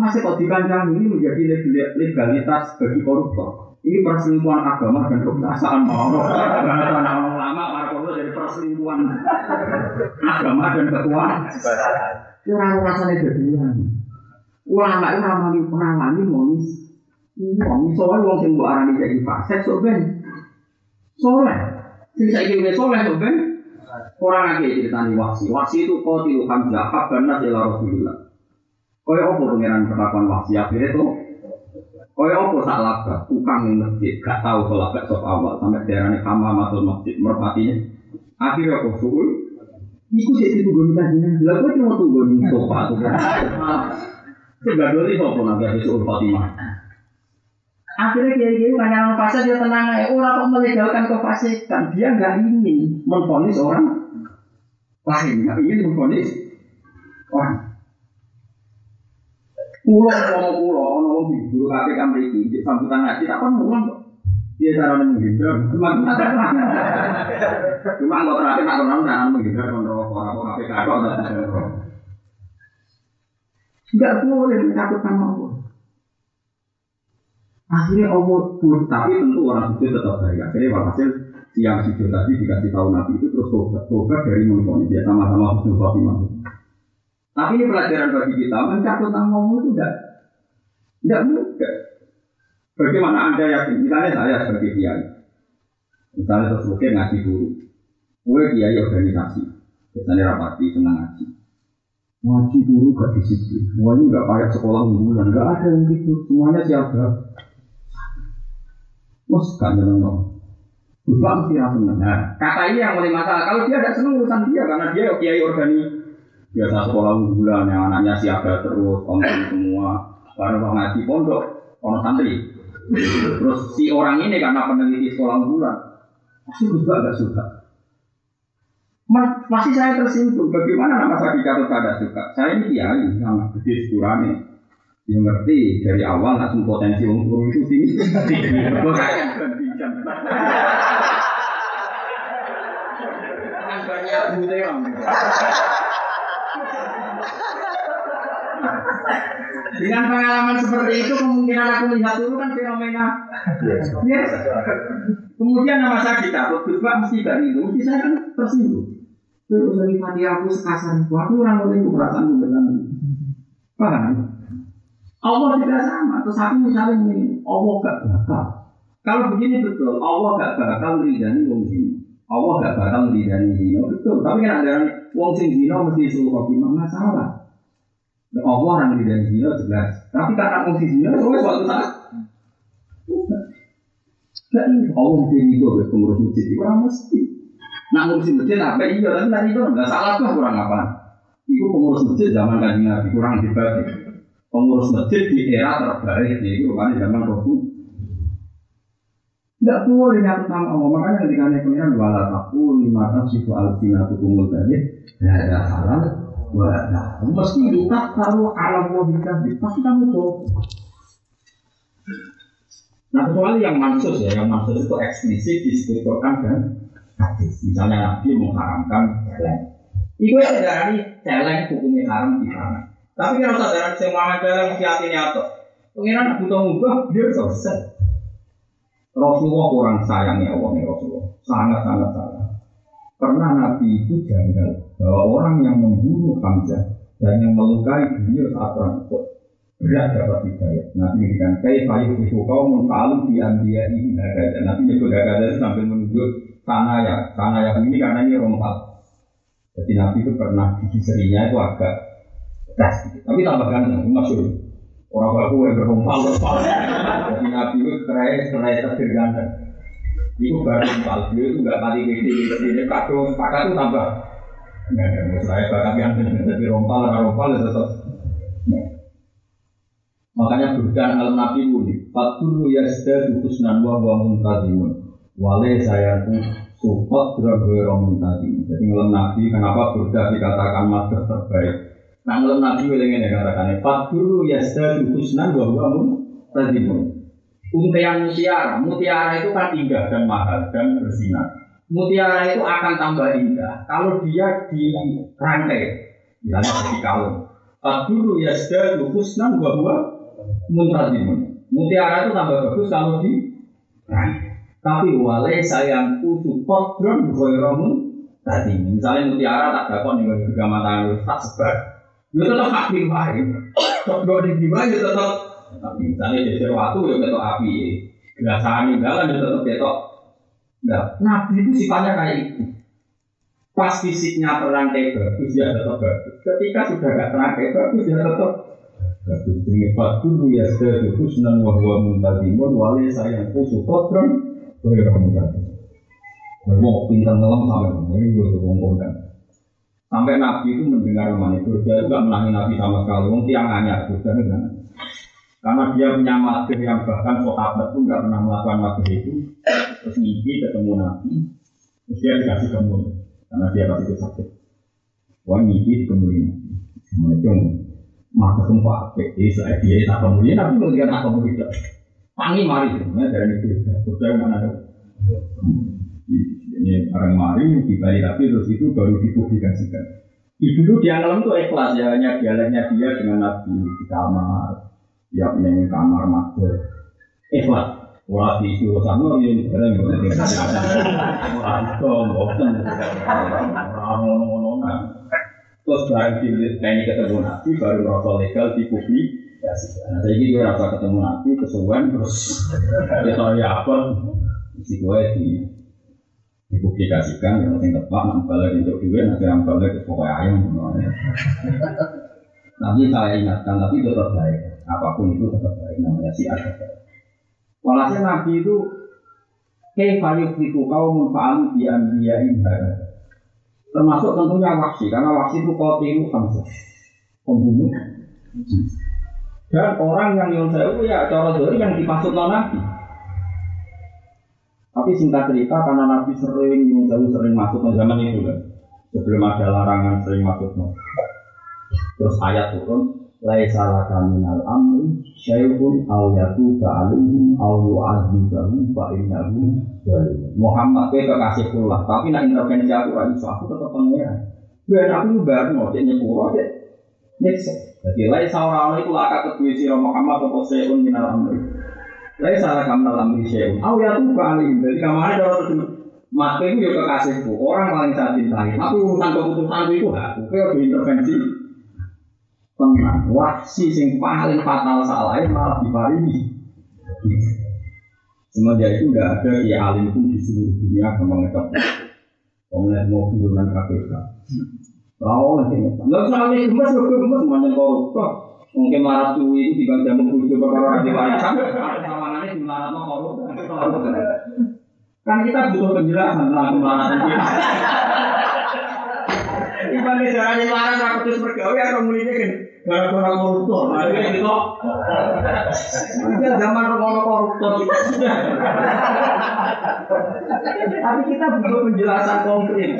pasti kok dikancang ini menjadi legalitas bagi koruptor. Ini perselingkuhan agama dan kekuasaan. Bahasa nama lama para koruptor dari perselingkuhan agama dan kekuasaan. Itu orang rasanya kedudukan. Ulama itu ramai pengalaman monis. Monis soal wong sing mbok arani jadi fasik ben soleh. Sing saiki wis soleh kok ben orang lagi ceritani wasi. Wasi itu kau tilu hamzah habban nas ila Rasulillah. Kaya apa pengiran perlakuan wasi akhirnya tuh Kaya apa sak laga tukang ning masjid gak tahu sholat gak sok awal sampai daerahnya kama masuk masjid merpatinya. Akhirnya kok suul Iku sih itu gue minta jinak. Lah gue cuma tunggu nih sofa tuh. Coba [laughs] dulu sopo nanti habis suul Fatimah. Akhirnya dia ini nanya fasik dia tenang ya. Orang kok melegalkan kefasikan. Dia nggak ingin memfonis orang lain. Nggak ingin memfonis orang. Pulau mau pulau, ono di guru KPK mereka di sambutan ngaji, tak kan mulang kok. Dia cara menghindar, cuma cuma nggak terakhir nak kenal jangan menghindar kontrol orang KPK kok Tidak boleh mencabut nama Allah. Akhirnya Allah pun, tapi tentu orang sujud tetap baik. Akhirnya walhasil siang sujud tadi dikasih tahu Nabi itu terus tobat, tobat dari mengkoni dia sama-sama husnul khotimah. Tapi ini pelajaran bagi kita, mencabut nama itu tidak tidak mudah. Bagaimana anda yakin? Misalnya saya sebagai kiai, misalnya terus mungkin ngasih guru, gue kiai organisasi, biasanya rapati senang ngaji. Ngaji guru gak disiplin, semuanya gak kayak sekolah unggulan, gak ada yang gitu, semuanya siapa? Mus gak seneng dong. Mesti rasa seneng. Nah, kata ini yang mulai masalah. Kalau dia tidak seneng urusan dia karena dia kiai organi biasa sekolah unggulan yang anaknya siaga terus, konten semua. Baru mau ngaji pondok, orang santri. Terus si orang ini karena peneliti sekolah unggulan, pasti Gus gak suka. Masih saya tersinggung. Bagaimana nama saya dicatat tidak suka? Saya ini kiai yang gede ukurannya. Yang ngerti dari awal langsung potensi wong guru itu tinggi. Gue. Banyak om. Dengan pengalaman seperti itu kemungkinan aku melihat dulu kan fenomena biasa. Kemudian nama saya Gus Pak mesti gak itu, mesti saya kan tersinggung. Terus dari mati aku sekasar itu, aku orang lain itu perasaan benar. Paham? Allah tidak sama, terus aku misalnya ini, Allah gak bakal. Kalau begini betul, Allah gak bakal ridani wong sini. Allah gak bakal ridani zina, betul. Tapi kan ada wong sing zina mesti suruh khotimah masalah. Allah orang ridani zina jelas. Tapi karena wong sing zina, semua suatu saat Gak iya, Allah mesti ridho ke pengurus masjid, itu orang mesti. Nah ngurusin masjid apa iya, tapi tadi itu nggak salah tuh kurang apa. Itu pengurus masjid zaman nabi kurang hebat. Pengurus masjid di era terbaik itu kan zaman Rasul. Tidak boleh nyatu sama Allah. Makanya ketika naik pengiran wala taku lima tasifu alfina tukumul tadi ada halal wala. Meski kita taruh alam wabika pasti kamu coba. Nah kecuali yang mansus ya, yang mansus itu eksplisit disebut Quran dan hadis. Misalnya Nabi mengharamkan celeng. Itu ya dari celeng hukumnya haram di sana. Tapi kalau sadar semua celeng hati nyata. Pengiran butuh ngubah dia selesai. Rasulullah kurang sayangnya Allah Rasulullah, sangat sangat sayang. Pernah Nabi itu janggal bahwa orang yang membunuh Hamzah dan yang melukai beliau saat perang berat dapat hidayah. Nabi memberikan kayak kayu itu kau menfalu di ambia ini gagasan. Nabi nyebut gagasan sambil menunjuk tanah ya, tanah yang ini karena ini rompal. Jadi Nabi itu pernah gigi serinya itu agak tapi tambahkan yang masyur. Orang baku yang berompal rompal. Jadi Nabi itu kerai kerai terganteng. Itu baru. Dia itu nggak kali gede ini kado sepakat itu tambah. Nggak ada masalah. Bahkan yang jadi rompal, rompal itu tetap. Makanya bukan alam Nabi pun Fatul yasda dukusnan wa wa muntadimun Wale saya tu support dragoyro muntadimun Jadi ngelam Nabi kenapa Burda dikatakan master terbaik Nah ngelam Nabi yang ini katakan Fatul yasda dukusnan wa wa muntadimun Untian mutiara, mutiara itu kan indah dan mahal dan bersinar Mutiara itu akan tambah indah kalau dia dirangkai Misalnya di kalung Fatul yasda dukusnan wa wa muntazimun. Mutiara itu tambah bagus kalau di nah, tapi wale sayangku support drone ghairomun tadi. Misalnya mutiara tak dapat nih juga mata tak sebar. Itu tetap hak di wae. Tok do di wae itu tetap tapi misalnya jejer waktu ya ketok api. Biasanya dalam ya tetap ketok. Nah, Nabi itu sifatnya kayak itu. Pas fisiknya terangkai bagus, ya tetap bagus. Ketika sudah gak terangkai bagus, ya tetap Bagus ini fatu ya sedih husnan wa huwa muntadimun wali sayang kusu kodron Kaya muntadimun Mau pintar ngelam sampai ini gue ngomongkan Sampai Nabi itu mendengar mana itu Dia juga menangi Nabi sama sekali. Wong tiang hanya Karena dia punya madhir yang bahkan sahabat pun nggak pernah melakukan madhir itu. Terus mimpi ketemu Nabi. Terus dia dikasih kemul Karena dia pasti sakit. Wah mimpi Nabi. Sama maka semua apik jadi saya dia tak kemudian tapi mau dia tak kemudian pangi mari sebenarnya dari itu. Sudah mana ada ini orang mari dibalik tapi terus itu baru dipublikasikan. Dulu dia ngelam tuh ikhlas ya hanya dialeknya dia dengan nabi di kamar ya punya kamar master ikhlas. Wah di situ sana yang barang yang ada Wah itu Terus barang di ini ketemu Nabi baru merasa legal di publik. Nah, jadi gue rasa ketemu Nabi kesuwen terus. Ya apa? Si gue di dipublikasikan yang penting tepat nak balik untuk gue nanti yang balik ke pokoknya ayam Nanti saya ingatkan tapi tetap baik apa pun itu tetap baik namanya si ada. Walhasil Nabi itu fiku kau munfa'alu bi anbiya'in Termasuk tentunya waksi, karena waksi itu kotilu hamzah, pembunuh. Dan orang yang saya ya cara dari yang dimaksud nabi. Tapi singkat cerita karena nabi sering saya sering masuk ke zaman itu kan, sebelum ada larangan sering masuk Terus ayat turun, laisa laka minal amri syai'un aw yatuba alaihim aw yu'adzibahum fa innahu Muhammad kowe kekasih kula tapi nak intervensi aku ora iso aku tetep pengen ben aku baru mau cek nyepuro cek Nyiksa. Jadi lai saurana itu laka kedua siro Muhammad atau seun minal amri. Lai salah kamnal amri seun. Aw ya tuh kali. Jadi kemarin ada orang Maka itu ya kekasihku, orang paling saya cintai. Tapi urusan keputusan itu aku, kau intervensi. Tenang, wahsi sing paling fatal salah malah diparingi. Semenjak itu tidak ada ya alim pun di seluruh dunia yang mengecap. Pemenang mau turunan KPK. Nanti nggak usah alim gemes, gue gemes semuanya koruptor. Mungkin marah cuy itu tiga jam bujuk perkara di warisan. Mau. Kan kita butuh penjelasan kemarahan kita. Iban di jalan yang marah aku terus bergawe atau mulainya kan gara-gara koruptor. Nah ini gitu. Udah zaman orang koruptor kita sudah. Tapi kita butuh penjelasan konkret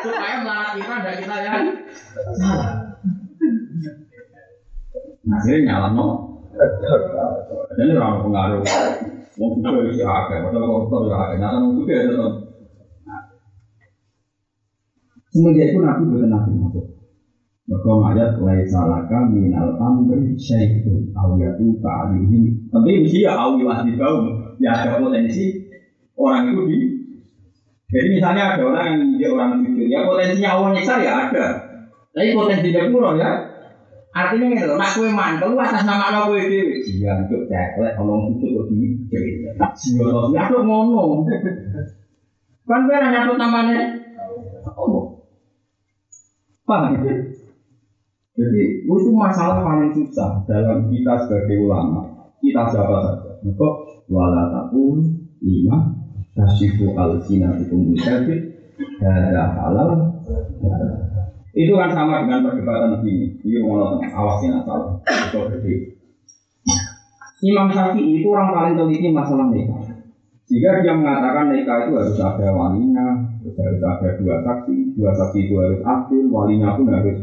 supaya marah kita dan kita yang salah. Nah, ini nyala no. Jadi orang pengaruh. Wong juga bisa akeh, padahal koruptor ya akeh. Nah, wong juga ya tetap. Semenjak itu Nabi bukan Nabi masuk. Maka ayat laisa laka minal amri syai'un aw yatu fa'alihim. Tapi mesti ya aw yu'adhi kaum. Ya ada potensi orang itu di jadi misalnya ada orang yang dia orang jujur, ya potensinya Allah nyiksa ya ada. Tapi potensinya kurang ya. Artinya ini loh, nak kue mantel atas nama Allah kue dewi. Iya, itu ceklek, kalau jujur kok di Iya, ya aku ngono. Kan kue nanya tuh namanya. Paham gitu? Jadi itu masalah paling susah dalam kita sebagai ulama. Kita siapa saja. Maka wala takun lima tasifu al sinatukum musafir dada halal itu kan sama dengan perdebatan sini. Ini mau. Itu gede. Imam Syafi'i itu orang paling teliti masalah nikah. Jika dia mengatakan nikah itu harus ada walinya, harus ada dua saksi, dua saksi itu harus adil, walinya pun harus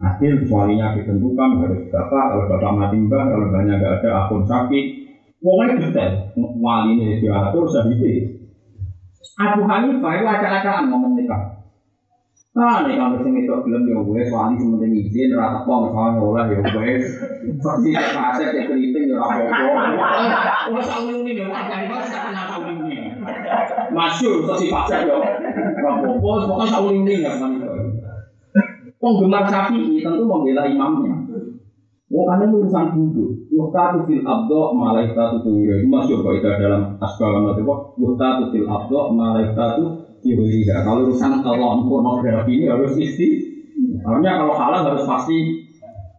adil, walinya ditentukan harus bapak, kalau bapak mati mbah, kalau mbahnya nggak ada akun sakit, pokoknya detail, wali ini diatur sahih. Abu Hanifah itu acak-acakan ngomong nikah. Nah, nih kalau sing itu belum ya gue soalnya sementing izin rata pong soalnya oleh ya gue seperti kaset ya keriting ya. Wah, ini ya saung ini. Masyur, so si pasar ya. Pokoknya ini ya kan itu. Penggemar sapi tentu membela imamnya. Karena urusan duduk. Yuhtatu fil abdo malaikatu tuwira. Itu masyur kok itu dalam. Yuhtatu fil abdo malaikatu tuwira. Kalau urusan telon pornografi ini harus isti. Artinya kalau halal harus pasti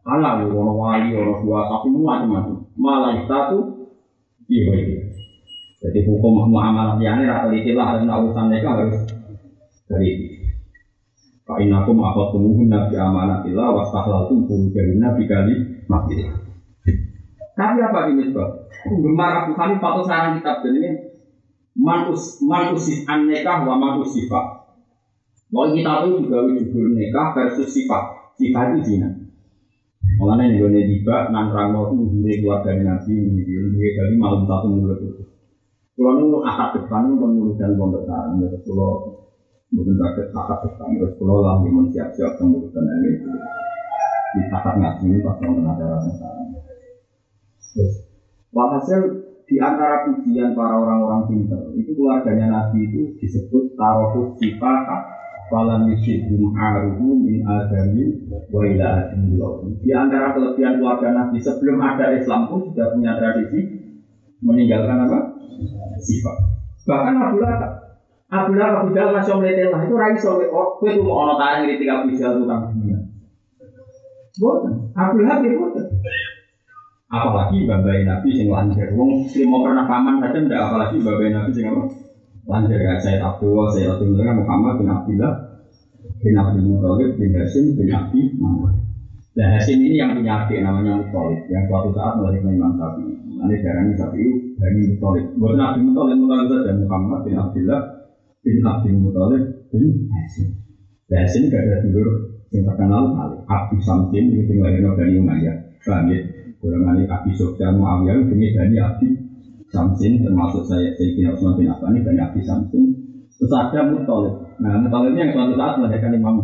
halal. Ya, orang wali, orang dua sapi macam-macam. Malaikatu tuwira. Jadi hukum muamalah yang ini rata ditilah dan urusan mereka harus dari Fa'inakum akhotumuhun nabi amanatillah wastahlaltum furujahin nabi kali mati. Tapi apa ini sebab? Penggemar Abu Hanifah atau sarang kitab dan manus manusis anekah wa manus sifat. Mau kita itu juga judul nikah versus sifat. Sifat itu zina. Makanya nih gue tiba nang itu gue keluarga nabi ini gue dari malam satu mulut itu. Kalau nunggu atap depan itu menurut dan sarang. Kalau Mungkin sakit kakak depan terus kalau lah mau siap-siap pengurusan ini di kakak ngaji ini pas mau ada rasa Terus walhasil di antara pujian para orang-orang pintar itu keluarganya Nabi itu disebut tarohus sifat Falam yushidhum aruhu min adami wa ila Di antara kelebihan keluarga Nabi sebelum ada Islam pun sudah punya tradisi meninggalkan apa? Sifat. Bahkan Abu Lahab Abu Lahab Abu Jahal lah itu rai so kowe tuh mau ono tarang di tiga Abu dunia. Boten, Abu Lahab ya. Apalagi babai Nabi sing lancar. Wong mau pernah paman saja ndak apalagi babai Nabi sing apa? Lancar ya saya Abdullah, saya Abdullah Muhammad bin Abdullah bin Abdul Muthalib bin Hasim bin Abi Muhammad. Dan Hasim ini yang punya adik namanya Muthalib yang suatu saat melahirkan Imam Syafi'i. Nanti darah ini Syafi'i Bani Muthalib. Bukan Nabi Muthalib, Muthalib saja Muhammad bin Abdullah bin Abdul Muthalib bin Hasim. Dan Hasim gak ada dulur yang terkenal kali. Abdi Samsin ini sing lahirno Bani Umayyah. Paham ya? Golongan Abi Sofyan Muawiyah ini Bani Abdi Samsin termasuk saya Sayyidina Utsman bin Affan ini Bani Abdi Samsin. Terus ada Muthalib. Nah, Muthalib ini yang suatu saat melahirkan Imam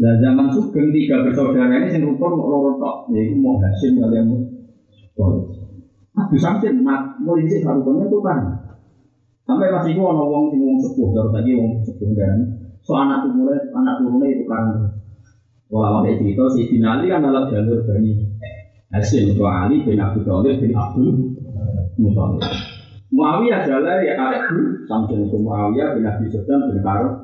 Nah zaman Sugeng tiga bersaudara ini sing rukun loro tok, yaitu mau Hashim kalian Tolib. Abu Samsin mat mau isi rukunnya itu kan. Sampai pas itu ono wong sing sepuh, terus lagi wong sepuh dan so anak turunnya anak turunnya itu kan. Walau ada cerita si Dinali kan dalam jalur bani Hashim itu Ali bin Abu Thalib bin Abdul Muthalib. Muawiyah adalah ya Abu Samsin itu Muawiyah bin Abi Sufyan bin Harith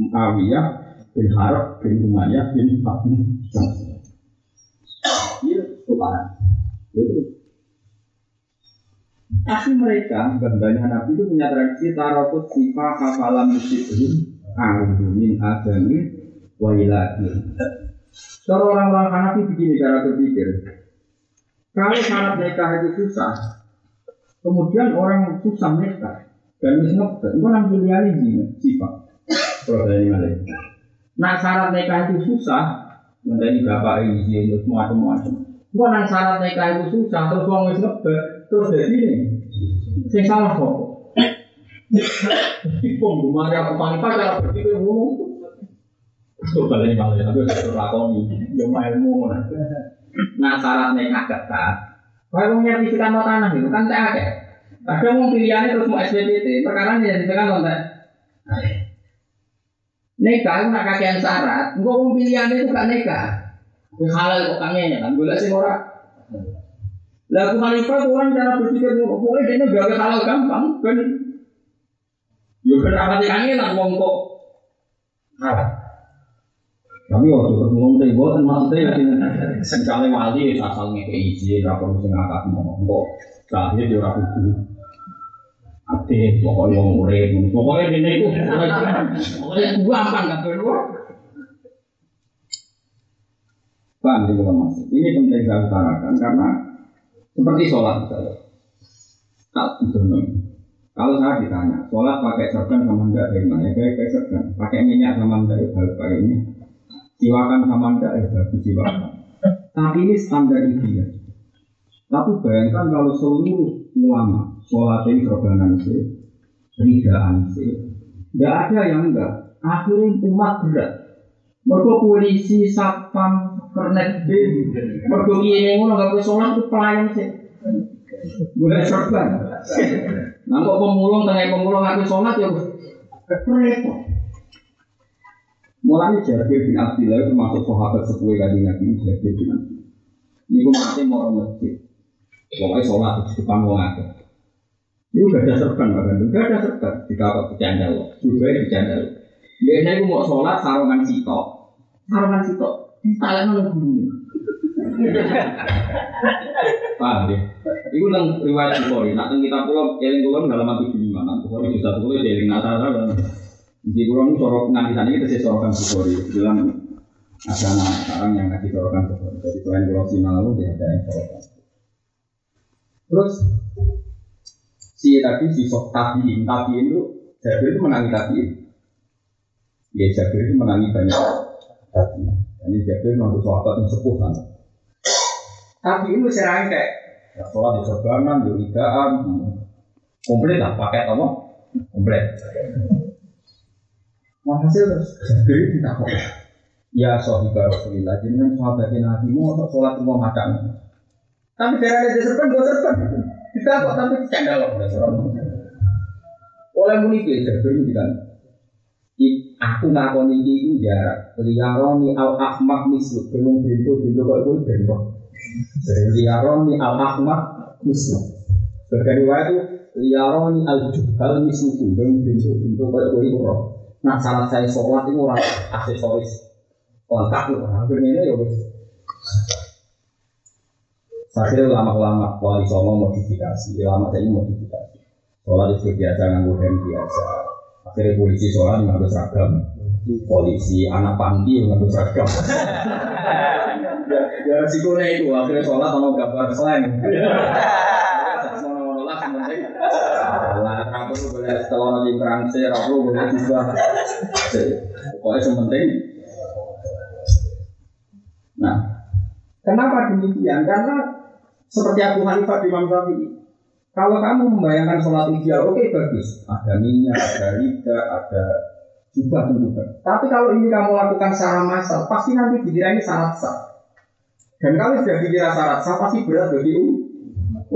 Muawiyah bin Harab bin Umayyah bin Abi Samsun. Iya. Itu. Asli mereka, banyak Nabi itu punya tradisi tarokus sifat hafalam musibun A'udhu min adami wa iladi. Kalau orang-orang Hanafi begini cara berpikir. Kalau syarat nikah itu susah, kemudian orang susah nikah dan misal itu orang pilihan ini sifat. Nah syarat nikah itu susah, menjadi bapak izin terus macam-macam. Gua nang syarat nikah itu susah, terus wis ngebet, terus jadi ini. Sing salah kok. Ipung rumah ya paling pada berpikir ngono. Coba ini malah tapi harus terlakoni, yo ilmu Nah syarat nikah ketat. Kalau menyertifikat mau tanah itu kan tak ada. Kadang mau pilihannya terus mau SPPT, perkara ini jadi kan kontak. Nikah itu nak kakean syarat, gue mau pilihan itu gak nikah. Gue halal kok kangen kan, gue sih ora. Lah aku khalifah tuh orang cara berpikir pokoknya dia gak halal gampang kan. Yo kan apa sih kangen lah wong kok. Tapi waktu ketemu tebo kan maksudnya misalnya wali asal ngekei izin, rapor mesti ngakak ngomong kok. Terakhir dia rapi dulu. Ate, pokoknya yang urip, pokoknya dene itu, pokoknya gampang kan tuh. Paham sih mas? Ini penting saya utarakan karena seperti sholat misalnya. Tak Kalau saya ditanya, sholat pakai serban sama enggak dari mana? Ya kayak serban. Pakai minyak sama enggak ya pakai ini. Siwakan sama enggak ya bagus siwakan. Tapi ini standar ideal. Tapi bayangkan kalau seluruh ulama sholat ini korbanan sih, ridaan sih, nggak ada yang enggak. Akhirnya umat berat. Mereka polisi, satpam, kernet B, mereka ini ngono nggak boleh sholat itu pelayan sih. Boleh serban. Nah kok pemulung tengah pemulung nggak sholat ya repot. Mulanya Jabir bin Abdillah termasuk sahabat sepuh kajian Nabi Jabir bin Abdillah. Ini gue mati mau masjid. Pokoknya sholat di depan wong akeh. Ini gak ada serban bahkan, gak ada serban. Jika kok bercanda loh, juga bercanda loh. Biasanya aku mau sholat sarungan sitok, sarungan sitok, kalian nol guru. Paham ya? Itu nang riwayat Bukhari. Nak kita pulau, eling pulau dalam tujuh lima. Nang Bukhari bisa dia eling nasa dan di pulau itu sorok nganti sana kita sih sorokan Bukhari. Bilang ada anak sekarang yang ngasih sorokan Bukhari. Jadi selain pulau Sinalu dia ada yang sorokan. Terus si tadi si sok tabiin, tabiin itu Jabir itu menangi tabiin. Ya Jabir itu menangi banyak tabiin. Ini Jabir nonton sahabat yang sepuh kan. Tapi itu serangin kayak ya sholat di serbanan, di ridaan, komplit lah pakai apa? Komplit. Hasil terus Jabir itu tidak kok. Ya sohibah Rasulillah, jadi kan sahabatnya Nabi mau sholat semua macam. Tapi daerah ada serban, dua serban. Kita kok tapi canda loh. Oleh muni belajar dulu kan. Aku ngakoni iki jarak. Liaroni al ahmak mislu. Belum bintu bintu kok itu bentuk. Liaroni al ahmak mislu. Sebagai riwayat itu liaroni al juhal mislu. Belum bintu bintu kok itu Nah saat saya sholat itu orang aksesoris lengkap loh. Akhirnya ya wis Akhirnya ulama-ulama wali songo modifikasi, ulama saya modifikasi. Sholat itu biasa nganggo hem biasa. Akhirnya polisi sholat nganggo seragam. Polisi anak panti nganggo seragam. [laughs] ya resikonya itu akhirnya sholat sama gambar slang. [laughs] Lah penting. Rambut boleh setelah nanti kerangse, rambut boleh juga. Pokoknya sementing. Nah, kenapa demikian? Karena seperti Abu Hanifah di Imam Syafi'i. Kalau kamu membayangkan sholat ideal, oke okay, bagus. Ada minyak, ada rida, ada tentu Tapi kalau ini kamu lakukan secara massal, pasti nanti dikira ini syarat sah. Dan kalau sudah dikira syarat sah, pasti berat bagi umat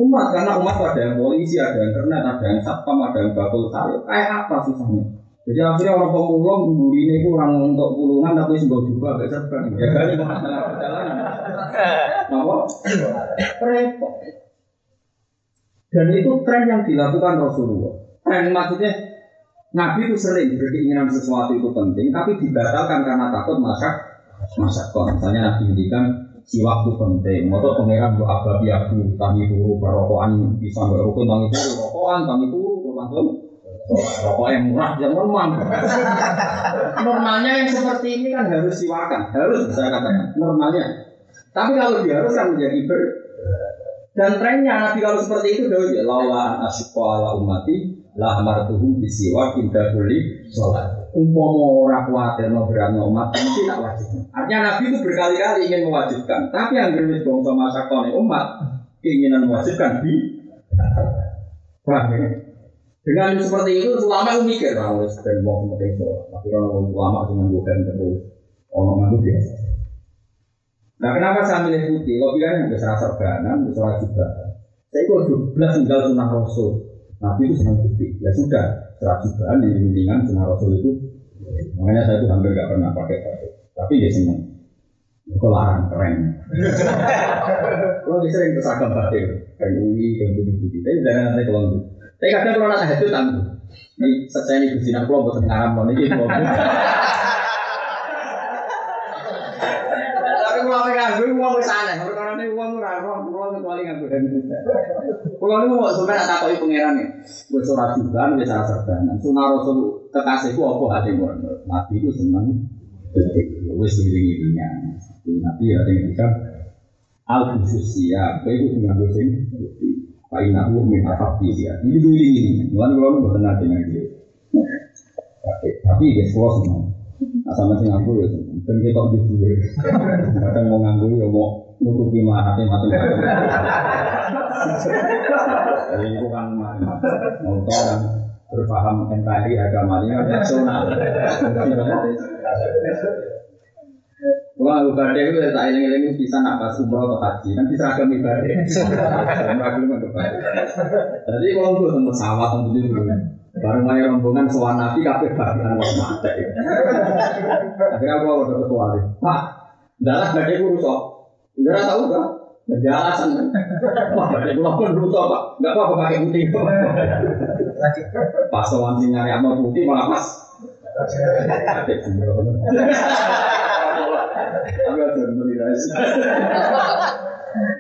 karena umat ada yang polisi, ada yang kernet, ada yang satpam, ada yang bakul sayur. Kayak apa susahnya? Jadi akhirnya orang pemulung buri ini kurang untuk pulungan tapi sebuah juga gak serban. Ya kali masalah perjalanan. Kenapa? Repot. Dan itu tren yang dilakukan Rasulullah. Tren maksudnya Nabi itu sering berkeinginan sesuatu itu penting, tapi dibatalkan karena takut masak masak kok. Misalnya Nabi ngendikan si waktu penting, motor pangeran bu ababi abu, tangi turu, barokokan bisa berukun tangi turu, rokokan tangi turu, langsung rokok yang murah yang normal. Normalnya yang seperti ini kan harus siwakan, harus saya katakan normalnya. Tapi kalau diharuskan menjadi ber dan trennya Nabi kalau seperti itu dahulu ya lawan asyqa ala umati lah amartuhum bisiwa inda kulli sholat. Umpama ora kuwatir no berat no umat mesti tak wajib. Artinya Nabi itu berkali-kali ingin mewajibkan, tapi yang germis bangsa masakone umat keinginan mewajibkan di Paham ya? Dengan seperti itu ulama itu mikir harus ben wong penting sholat. Tapi kalau ulama cuma bukan terus orang itu biasa. Nah kenapa saya milih putih? Logikanya nggak serasa serbanan, nggak serasa juga. Saya kok 12 tinggal sunnah rasul. Nabi itu senang putih. Ya sudah, serah jubahan yang bimbingan sunnah Rasul itu. Makanya saya itu hampir gak pernah pakai baju. Tapi dia senang. Kok larang keren. Kalau sering kesagam batik, kayak UI, kayak putih-putih. Tapi jangan nanti kalau Tapi kadang kalau nak itu tangguh. Ini saya ini gusti nak pulau buat ngaram mau nih. Tapi kalau mereka gue uang sana, karena ini uang murah, uang kecuali nggak gue kalau ini mau sebenarnya tak tahu pangeran nih, gue surat juga, gue salah serbanan. Sunnah Rasul kekasihku apa hati gue? Nabi itu seneng, gue sendiri irinya. Nabi ya yang bisa al khususia, gue itu dengan gue sing Pak Ina gue minta hati ya. Ini gue ini ini, mulai kalau lu bukan nanti nanti. Tapi dia sekolah semua. Nah sama sih ngaku ya, dan kita di dua. Kadang mau nganggu ya mau nutupi marahnya macam-macam. Jadi itu kan mau tahu kan berpaham NKRI agama ini kan nasional. Wah, ibadah itu tak eling-eling bisa nak pas umroh atau haji, nanti seragam ibadah. Seragam ibadah. Jadi kalau gue temu sawah tentu dulu. Baru mulai rombongan soal nabi kafe bagian wong mate. Akhirnya aku udah ketua Pak, dalah gak ada rusak. Udah tahu gak? Ada alasan kan? Wah, pun rusak pak. Gak apa-apa pakai putih. Pas soal sing nyari apa putih malah pas.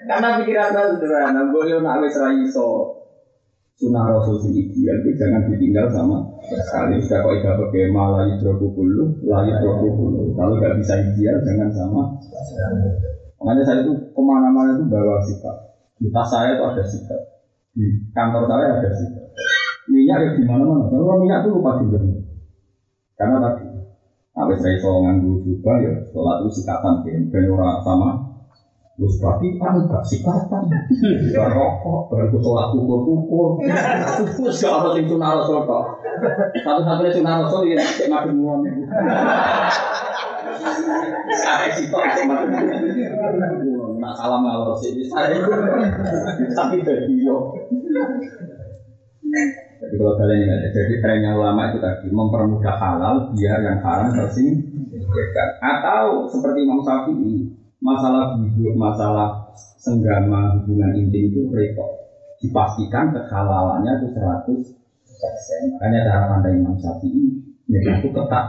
Karena pikiran saya sederhana, gue yo nak wis ra iso sunnah rasul sing ideal itu jangan ditinggal sama sekali sudah kok tidak pakai malah hidroku dulu lalu hidroku dulu kalau nggak bisa ideal jangan sama makanya saya itu ke mana-mana itu bawa sikap. Di tas saya itu ada sikap. Di kantor saya ada sikap. Minyak ya di mana-mana. Kalau minyak itu lupa juga. Karena tadi Tapi saya so nganggu juga ya sholat itu sikatan ben ora sama. Terus berarti kan gak sikatan, gak rokok, baru sholat kukur-kukur. Gak rasul kok. Satu-satunya sunah rasul ya cek itu. Saya sih kok. Nak salam ngalor sih saya. Tapi dari yo. Jadi kalau kalian ingat, jadi trennya ulama itu tadi mempermudah halal biar yang haram tersingkirkan. Atau seperti Imam Syafi'i, masalah hidup, masalah senggama hubungan intim itu repot. Dipastikan kehalalannya itu 100 Makanya cara pandang Imam Syafi'i ya itu ketat.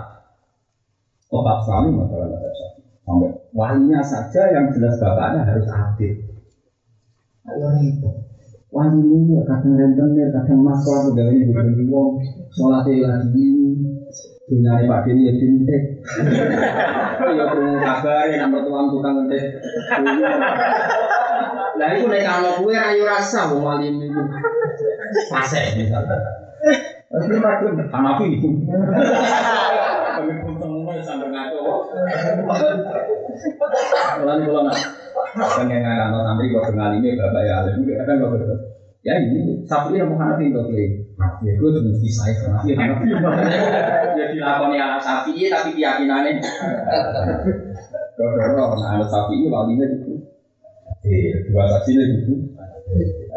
Ketat sekali masalah Imam Syafi'i. Sampai walinya saja yang jelas bapaknya harus adil. Ayo repot. Wali ya kadang rentenir, kadang masalah udah ini bukan wong sholatnya lagi [laughs] dunia pak ini ya dintek ya kurang kabar ya nomor tuang tukang ngetik nah itu naik kalau kue rayu rasa mau wali itu fase misalnya. Tapi ragu hanafi itu kami semua sampai ngaco nak pengen ngaco santri kok kenal ini bapak ya alim kadang kok betul Ya ini sapi yang mau Hanafi untuk klaim. Ya gue tuh mesti saya Hanafi Hanafi. Ya dilakoni anak sapi tapi keyakinannya. Kalau anak sapi ini walinya gitu. Eh, dua saksinya gitu.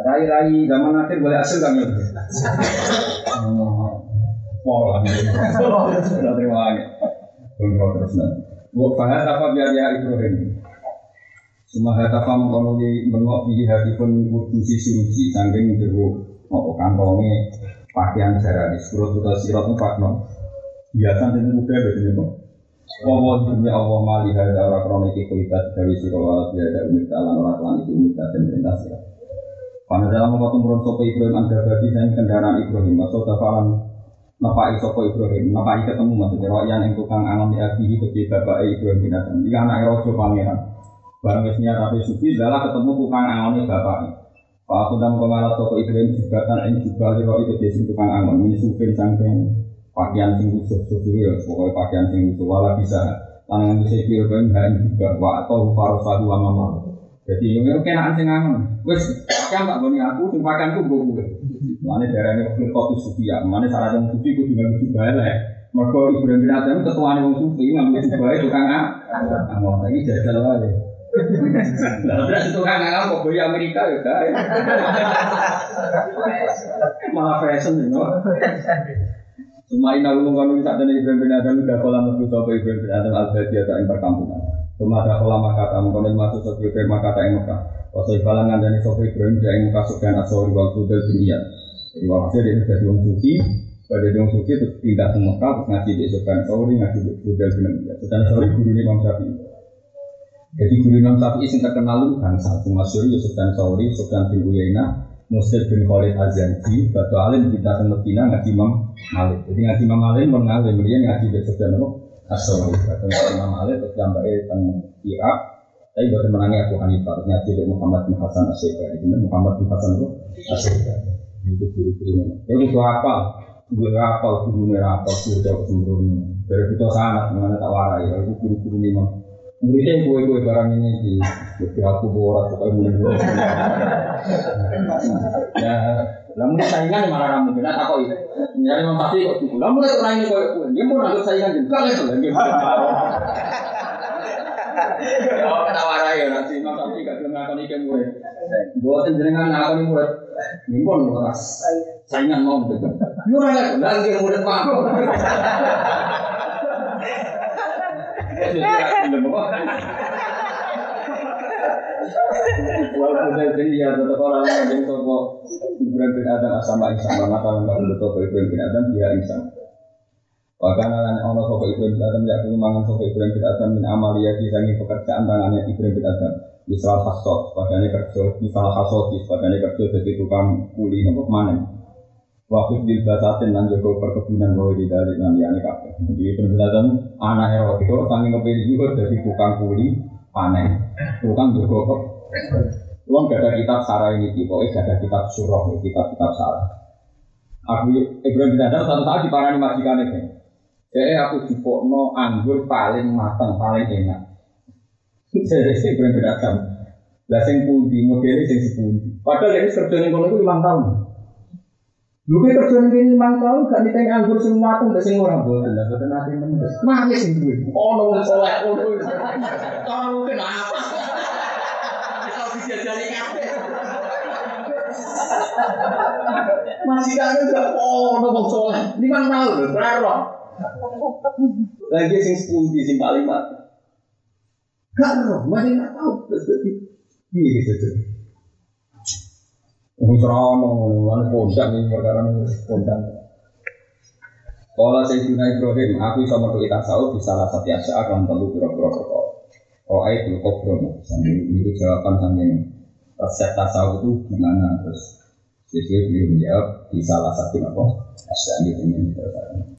Rai-rai zaman akhir boleh hasil kan ya? Pola. Sudah terima kasih. Belum terus nanti. Buat faham apa biar ya Ibrahim. Cuma hatafa mengkono di bengok di hati pun kursi suci saking jero mau kantongnya pakaian jarang di surat atau sirat itu pak no biasa jadi muda biasanya kok. Allah demi Allah mali krono iki kualitas dari sira wala biada umit alam ora kelan iki umit dan perintah sira turun sopo Ibrahim anda bagi saya kendaraan Ibrahim. Masuk kafalan napai sopo Ibrahim napai ketemu maksudnya royan yang tukang angon di abihi ketika bapak Ibrahim bin Adam jika anak rojo pangeran Barang wesnya tapi sufi adalah ketemu tukang angonnya bapaknya. Pak aku dan pengalat toko Ibrahim jibatan yang juga liro itu desi tukang angon. Ini sufin sangking pakaian sing khusus khusus ya, pokoknya pakaian sing khusus wala bisa. Tangan bisa Ibrahim dan juga wa atau faros satu wa mama. Jadi ini kenaan sing angon. Wes pakaian tak goni aku, sing pakaian ku gue gue. Mana darahnya kau sufi ya, mana salah yang sufi ku juga lucu balik. Mereka Ibrahim bin Adam ketuaan yang sufi ngambil sufi tukang angon. Lagi jajal aja. Lah berarti tukang nggak kok boy Amerika ya kan. Malah fashion. Cuma tak ada Ibrahim bin Adam udah kolam Ibrahim bin Adam al Badia tak ada kolam masuk Ibrahim makata ing Mekah. Wasai balangan dari sopo Ibrahim ing Mekah sukan asori wal fudel bin. Jadi walhasil dia jadi orang suci. Pada orang suci terus tidak ke terus ngaji di sukan asori ngaji di fudel bin Iyad. Sukan asori guru ini Imam Syafi'i. Jadi guru Imam Syafi'i yang terkenal itu bangsa Masyur Yusuf dan Sauri, Sufyan bin Uyainah, Muslim bin Khalid Azanji, Batu Alim di datang Medina ngaji Imam Malik. Jadi ngaji Imam Malik mengalim, dia ngaji Yusuf dan Asori. Batu Imam Malik terus gambarnya tentang Irak. Tapi baru menangi Abu Hanifah, terus dari Muhammad bin Hasan Asyika. Ini Muhammad bin Hasan itu Asyika. Itu guru-gurunya. Jadi itu apa? Gue rapal, gurunya rapal, sudah turun. Dari itu sangat, mengenai tak warai. Itu guru-guru Imam Muridnya gue gue barang ini di jadi aku borat pokoknya mulai. Ya, namun saingan malah ramu benar apa itu? Nyari memang pasti kok. Namun itu ini kok dia mau nangkut saingan juga itu lagi. Ya, ketawa raya nanti memang pasti gak cuma ngakon ikan gue. Buat jenengan ngakon ini murid. Ini pun ras saingan mau gitu. Yura ya, lagi murid pak. [laughs] Walaupun dari ya tetap orang yang toko Ibrahim bin Adam sama Isa toko Ibrahim bin Adam dia Isa. Bahkan anak ono toko Ibrahim bin Adam ya kulo mangan toko Ibrahim bin Adam min amalia di sangi pekerjaan tangannya Ibrahim bin Adam. Misal hasot, padanya kerja, misal hasot, padanya kerja jadi tukang kuli nopo manen. Waktu di basatin dan joko perkebunan bahwa di dari nanti kafe. Jadi perbedaan anak erot itu sangi kepilih juga dari tukang kuli panen, tukang kok. Uang gak ada kitab sarah ini, pokoknya gak ada kitab surah, kitab kitab sarah. Aku Ibrahim bin Adam satu saat diparani itu. Jadi aku dipokno anggur paling matang, paling enak. Jadi Ibrahim bin Adam. Lah sing pundi modelnya sing sepundi. Padahal ini kerja ning kono itu 5 tahun. Lu kayak kerja ning lima tahun gak diteng anggur sing matang gak sing ora boten. Lah boten ate men. Nangis sing duwe. Ono wong soleh ono. Tahu kenapa? Bisa dijajali kabeh. Masih kan udah ono wong soleh. Lima tahun lho, berapa? Lagi sing sepundi sing paling matang. Gak roh, masih gak tahu. Terus jadi, iya gitu tuh. Serono, mana pondok nih perkara nih pondok. Kalau Sayyidina Ibrahim, aku bisa metu tasawuf di salah satu asa akan perlu perkara. Oh, ayat dulu kobro, sambil itu jawaban sambil resep tasawuf itu gimana terus. Jadi beliau menjawab di salah satu apa? Asa gitu ini.